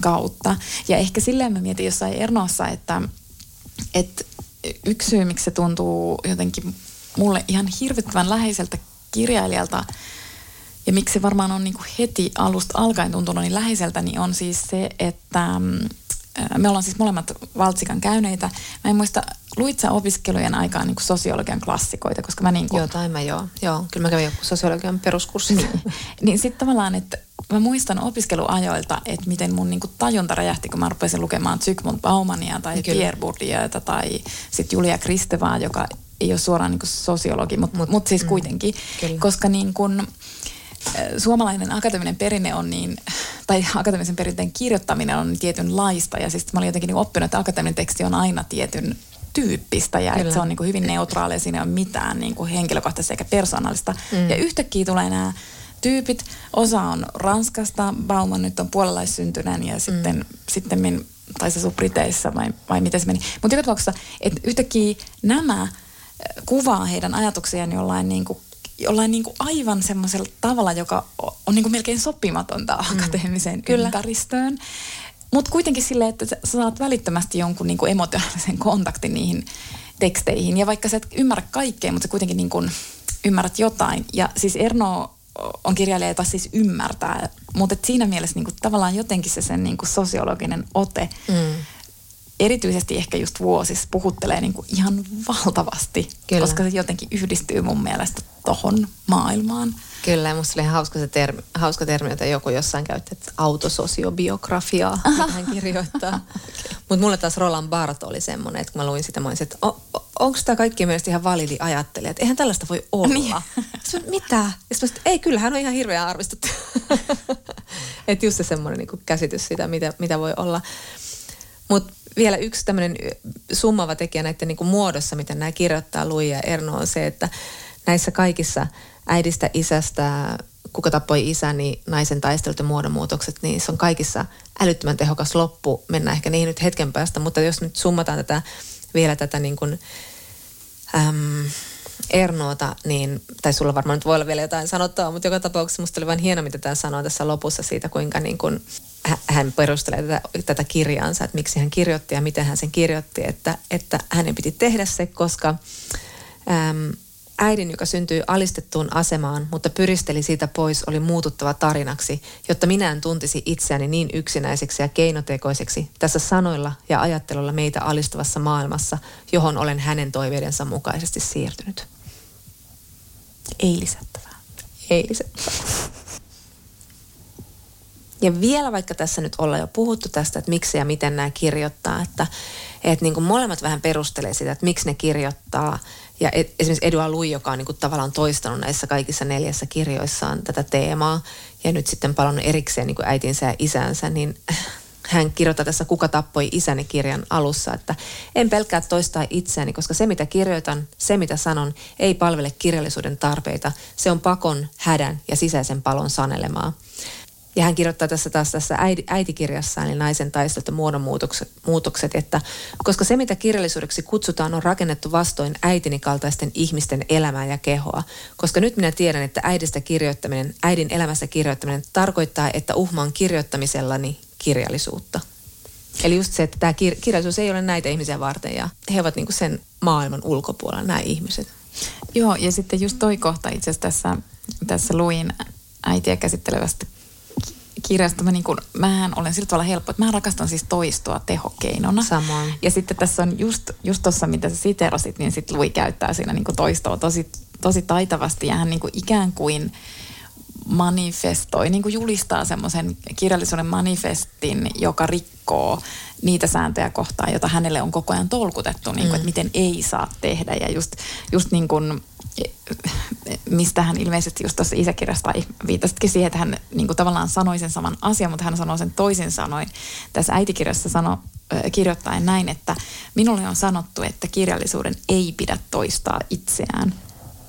kautta. Ja ehkä silleen mä mietin jossain Ernossa, että, että yksi syy, miksi se tuntuu jotenkin mulle ihan hirvittävän läheiseltä kirjailijalta, ja miksi se varmaan on niin kuin heti alusta alkaen tuntunut niin läheiseltä, niin on siis se, että mm, me ollaan siis molemmat Valtsikan käyneitä. Mä en muista, luit sä opiskelujen aikaan niin kuin sosiologian klassikoita, koska mä niin kuin... Joo, tai mä joo. Joo, kyllä mä kävin joku sosiologian peruskurssi. Niin, niin sitten tavallaan, että mä muistan opiskeluajoilta, että miten mun niin kuin tajunta räjähti, kun mä rupesin lukemaan Zygmunt Baumania tai kyllä. Pierre Bourdieuta tai sitten Julia Kristevaa, joka ei ole suoraan niin kuin sosiologi, mutta mut, mut siis mm, kuitenkin. Kyllä. Koska niin kuin, suomalainen akateeminen perinne on niin, tai akateemisen perinteen kirjoittaminen on tietynlaista. Ja siis mä olin jotenkin niin oppinut, että akateeminen teksti on aina tietyn tyyppistä ja että se on niin kuin hyvin neutraali siinä ei ole mitään niin kuin henkilökohtaista eikä persoonallista. Mm. Ja yhtäkkiä tulee nämä tyypit. Osa on Ranskasta, Bauman nyt on puolalaissyntyneen ja sitten, mm. sitten min, tai se Briteissä vai, vai miten se meni. Mutta joka tapauksessa, että yhtäkkiä nämä kuvaa heidän ajatuksiaan jollain niin kuin jollain niin kuin aivan semmoisella tavalla, joka on niin kuin melkein sopimatonta mm. akateemiseen Kyllä. Mutta kuitenkin silleen, että sä saat välittömästi jonkun niin kuin emotionaalisen kontaktin niihin teksteihin. Ja vaikka sä et ymmärrä kaikkea, mutta sä kuitenkin niin kuin ymmärrät jotain. Ja siis Erno on kirjailija, jota siis ymmärtää. Mutta siinä mielessä niin kuin, tavallaan jotenkin se sen niin kuin sosiologinen ote mm erityisesti ehkä just vuosissa puhuttelee niin kuin ihan valtavasti, Kyllä. koska se jotenkin yhdistyy mun mielestä tohon maailmaan. Kyllä, ja musta oli hauska, se termi, hauska termi, että joku jossain käytti, että autososiobiografiaa, mitä hän kirjoittaa. okay. Mutta mulle taas Roland Barth oli semmoinen, että kun mä luin sitä, mä olisin, että o, onko tämä kaikki mielestä ihan validi ajattelija, että eihän tällaista voi olla. Niin. Sitten, mitä? Ja sitten ei, kyllä hän on ihan hirveän arvostettu. että just se semmoinen niin käsitys siitä, mitä, mitä voi olla. Mutta vielä yksi tämmöinen summava tekijä näiden niin kuin muodossa, miten nämä kirjoittaa Lui ja Erno, on se, että näissä kaikissa äidistä, isästä, kuka tappoi isäni, naisen taistelut ja muodonmuutokset, niin se on kaikissa älyttömän tehokas loppu. Mennään ehkä niihin nyt hetken päästä, mutta jos nyt summataan tätä, vielä tätä niin kuin, äm, Ernoota, niin, tai sulla varmaan nyt voi olla vielä jotain sanottavaa, mutta joka tapauksessa musta oli vain hieno, mitä tämä sanoo tässä lopussa siitä, kuinka niin kuin hän perustelee tätä, tätä kirjaansa, että miksi hän kirjoitti ja miten hän sen kirjoitti, että, että hänen piti tehdä se, koska äm, äidin, joka syntyi alistettuun asemaan, mutta pyristeli siitä pois, oli muututtava tarinaksi, jotta minä en tuntisi itseäni niin yksinäiseksi ja keinotekoiseksi tässä sanoilla ja ajattelulla meitä alistavassa maailmassa, johon olen hänen toiveidensa mukaisesti siirtynyt. Ei lisättävää. Ei lisättävää. Ja vielä vaikka tässä nyt ollaan jo puhuttu tästä, että miksi ja miten nämä kirjoittaa, että, että niin kuin molemmat vähän perustelee sitä, että miksi ne kirjoittaa. Ja et, esimerkiksi Edua Lui, joka on niin kuin tavallaan toistanut näissä kaikissa neljässä kirjoissaan tätä teemaa ja nyt sitten palannut erikseen niin kuin äitinsä ja isänsä, niin hän kirjoittaa tässä Kuka tappoi isäni kirjan alussa, että en pelkää toistaa itseäni, koska se mitä kirjoitan, se mitä sanon, ei palvele kirjallisuuden tarpeita. Se on pakon, hädän ja sisäisen palon sanelemaa. Ja hän kirjoittaa tässä taas tässä äiti, äitikirjassaan, eli naisen taistelut ja muodonmuutokset, muutokset, että koska se, mitä kirjallisuudeksi kutsutaan, on rakennettu vastoin äitini kaltaisten ihmisten elämää ja kehoa. Koska nyt minä tiedän, että äidistä kirjoittaminen, äidin elämästä kirjoittaminen tarkoittaa, että uhmaan kirjoittamisellani kirjallisuutta. Eli just se, että tämä kir- kirjallisuus ei ole näitä ihmisiä varten ja he ovat niinku sen maailman ulkopuolella, nämä ihmiset. Joo, ja sitten just toi kohta itse asiassa tässä, tässä luin äitiä käsittelevästä kirjasta mä, niin kuin, mähän olen sillä tavalla helppo, että mä rakastan siis toistoa tehokeinona. Samoin. Ja sitten tässä on just, just tuossa, mitä sä siterasit, niin sitten Lui käyttää siinä niin kuin toistoa tosi, tosi taitavasti ja hän niin kuin ikään kuin manifestoi, niin kuin julistaa semmoisen kirjallisuuden manifestin, joka rikkoo niitä sääntöjä kohtaan, joita hänelle on koko ajan tolkutettu, niin kuin, mm. että miten ei saa tehdä. Ja just, just niin kuin mistä hän ilmeisesti just tuossa isäkirjasta viitasitkin siihen, että hän niin kuin tavallaan sanoi sen saman asian, mutta hän sanoi sen toisin sanoin. Tässä äitikirjassa sano, kirjoittaen näin, että minulle on sanottu, että kirjallisuuden ei pidä toistaa itseään,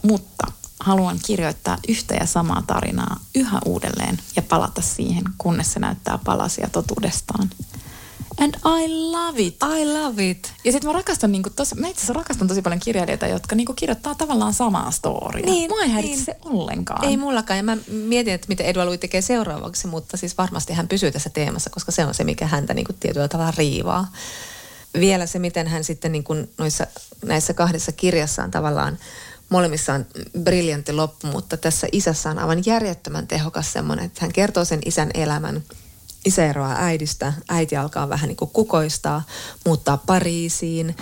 mutta haluan kirjoittaa yhtä ja samaa tarinaa yhä uudelleen ja palata siihen, kunnes se näyttää palasia totuudestaan. And I love it. I love it. Ja sitten mä rakastan, niinku tosi, mä itse rakastan tosi paljon kirjailijoita, jotka niinku kirjoittaa tavallaan samaa storia. Niin, Mua ei häiritse niin. se ollenkaan. Ei mullakaan. Ja mä mietin, että mitä Edua Lui tekee seuraavaksi, mutta siis varmasti hän pysyy tässä teemassa, koska se on se, mikä häntä niinku tietyllä tavalla riivaa. Vielä se, miten hän sitten niinku noissa, näissä kahdessa kirjassaan tavallaan molemmissa on briljantti loppu, mutta tässä isässä on aivan järjettömän tehokas semmoinen, että hän kertoo sen isän elämän – isä eroaa äidistä, äiti alkaa vähän niin kuin kukoistaa, muuttaa Pariisiin,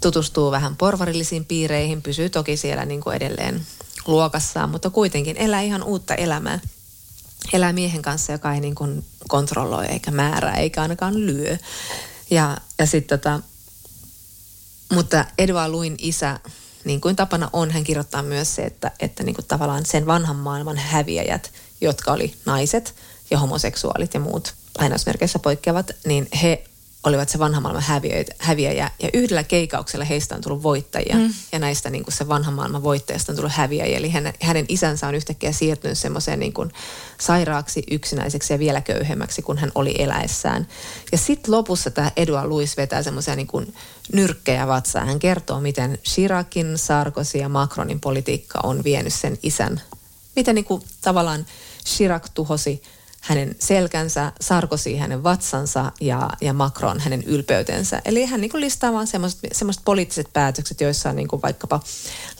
tutustuu vähän porvarillisiin piireihin, pysyy toki siellä niin kuin edelleen luokassaan, mutta kuitenkin elää ihan uutta elämää. Elää miehen kanssa, joka ei niin kuin kontrolloi eikä määrää eikä ainakaan lyö. Ja, ja sitten tota, mutta Edua Luin isä, niin kuin tapana on, hän kirjoittaa myös se, että, että niin kuin tavallaan sen vanhan maailman häviäjät, jotka oli naiset – ja homoseksuaalit ja muut lainausmerkeissä poikkeavat, niin he olivat se vanha maailman häviäjä. Ja yhdellä keikauksella heistä on tullut voittajia. Mm. Ja näistä niin kuin se vanhan maailman voittajasta on tullut häviäjiä. Eli hänen, hänen isänsä on yhtäkkiä siirtynyt semmoiseen niin kuin sairaaksi, yksinäiseksi ja vielä köyhemmäksi kuin hän oli eläessään. Ja sitten lopussa tämä Edouard Louis vetää semmoisia niin kuin nyrkkejä vatsaa. Hän kertoo, miten Chiracin, Sarkozy ja Macronin politiikka on vienyt sen isän. Miten niin kuin tavallaan Chirac tuhosi – hänen selkänsä, Sarkozy hänen vatsansa ja, ja Macron hänen ylpeytensä. Eli hän niin kuin listaa vaan semmoiset poliittiset päätökset, joissa on niin kuin vaikkapa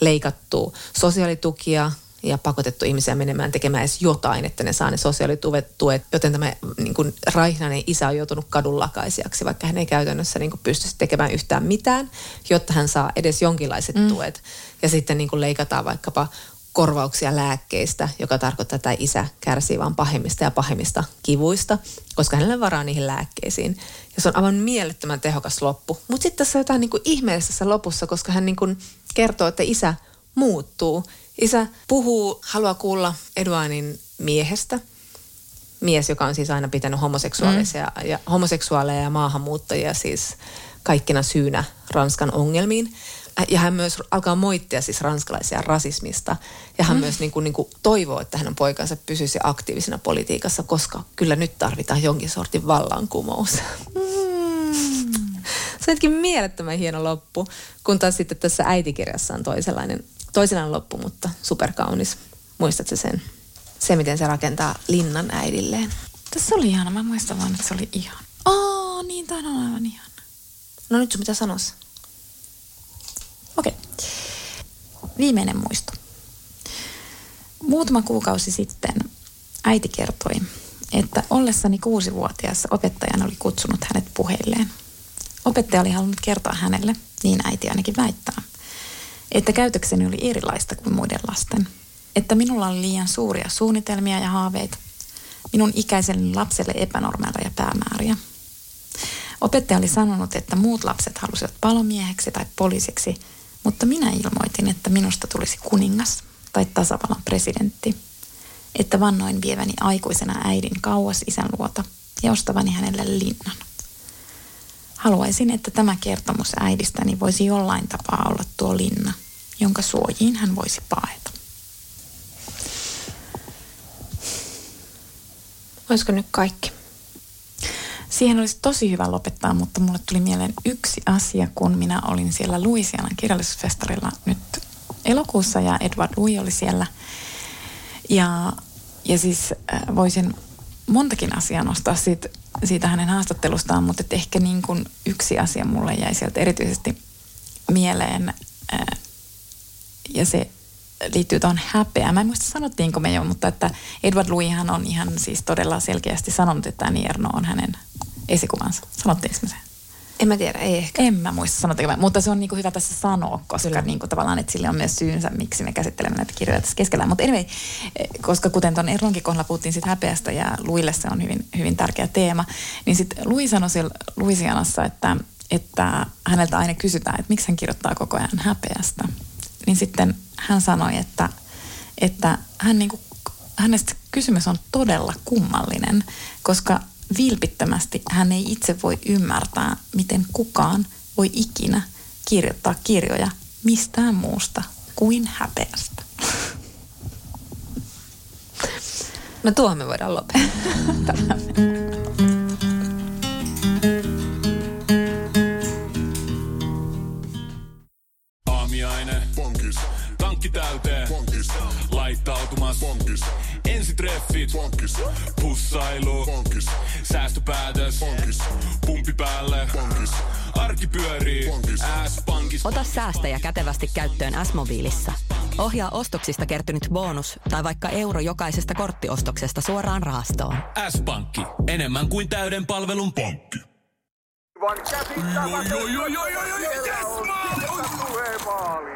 leikattu sosiaalitukia, ja pakotettu ihmisiä menemään tekemään edes jotain, että ne saa ne sosiaalituet, tuet, joten tämä niin kuin raihnainen isä on joutunut kadunlakaisijaksi, vaikka hän ei käytännössä niin kuin pystyisi tekemään yhtään mitään, jotta hän saa edes jonkinlaiset mm. tuet. Ja sitten niin kuin leikataan vaikkapa korvauksia lääkkeistä, joka tarkoittaa, että isä kärsii vain pahimmista ja pahimmista kivuista, koska hänellä varaa niihin lääkkeisiin. Ja se on aivan mielettömän tehokas loppu. Mutta sitten tässä on jotain niin kuin ihmeellisessä lopussa, koska hän niin kuin kertoo, että isä muuttuu. Isä puhuu, haluaa kuulla Eduanin miehestä. Mies, joka on siis aina pitänyt homoseksuaalisia mm. ja, homoseksuaaleja ja maahanmuuttajia siis kaikkina syynä Ranskan ongelmiin. Ja hän myös alkaa moittia siis ranskalaisia rasismista. Ja hän mm. myös niin kuin, niin kuin toivoo, että hänen poikansa pysyisi aktiivisena politiikassa, koska kyllä nyt tarvitaan jonkin sortin vallankumous. Mm. Se onkin mielettömän hieno loppu, kun taas sitten tässä äitikirjassa on toisenlainen, toisenlainen loppu, mutta superkaunis. Muistatko sen? Se, miten se rakentaa linnan äidilleen. Tässä oli ihana. Mä muistan vaan, että se oli ihan. Aa, niin tämä on aivan ihana. No nyt sun mitä sanoisi? Okei. Viimeinen muisto. Muutama kuukausi sitten äiti kertoi, että ollessani kuusivuotias opettajan oli kutsunut hänet puheilleen. Opettaja oli halunnut kertoa hänelle, niin äiti ainakin väittää, että käytökseni oli erilaista kuin muiden lasten. Että minulla oli liian suuria suunnitelmia ja haaveita. Minun ikäiselleni lapselle epänormaaleja päämääriä. Opettaja oli sanonut, että muut lapset halusivat palomieheksi tai poliisiksi – mutta minä ilmoitin, että minusta tulisi kuningas tai tasavallan presidentti. Että vannoin vieväni aikuisena äidin kauas isän luota ja ostavani hänelle linnan. Haluaisin, että tämä kertomus äidistäni voisi jollain tapaa olla tuo linna, jonka suojiin hän voisi paeta. Olisiko nyt kaikki? Siihen olisi tosi hyvä lopettaa, mutta mulle tuli mieleen yksi asia, kun minä olin siellä Louisianan kirjallisuusfestarilla nyt elokuussa ja Edward Louis oli siellä. Ja, ja siis äh, voisin montakin asiaa nostaa siitä, siitä hänen haastattelustaan, mutta et ehkä niin kuin yksi asia mulle jäi sieltä erityisesti mieleen äh, ja se liittyy tuohon häpeään. Mä en muista sanottiinko me jo, mutta että Edward Louishan on ihan siis todella selkeästi sanonut, että Nierno on hänen esikuvansa. Sanottiinko me se? En mä tiedä, ei ehkä. En mä muista sanotteko mutta se on niinku hyvä tässä sanoa, koska niinku tavallaan, että sille on myös syynsä, miksi me käsittelemme näitä kirjoja tässä keskellä. Mutta anyway, koska kuten tuon Erlonkin kohdalla puhuttiin siitä häpeästä ja Luille se on hyvin, hyvin tärkeä teema, niin sitten Louis sanoi siellä Louisianassa, että, että häneltä aina kysytään, että miksi hän kirjoittaa koko ajan häpeästä. Niin sitten hän sanoi, että, että hän niinku, hänestä kysymys on todella kummallinen, koska vilpittömästi hän ei itse voi ymmärtää, miten kukaan voi ikinä kirjoittaa kirjoja mistään muusta kuin häpeästä. No tuohon me voidaan lopettaa. Tankki täyteen. Bonkis. Laittautumas. Ensitreffit. Bonkis. Pussailu. Bonkis. Säästöpäätös. Bonkis. Pumpi päälle. Bonkis. Arki pyörii. S-pankis. Ota säästäjä kätevästi käyttöön S-mobiilissa. Ohjaa ostoksista kertynyt bonus tai vaikka euro jokaisesta korttiostoksesta suoraan rahastoon. S-pankki. Enemmän kuin täyden palvelun pankki. No,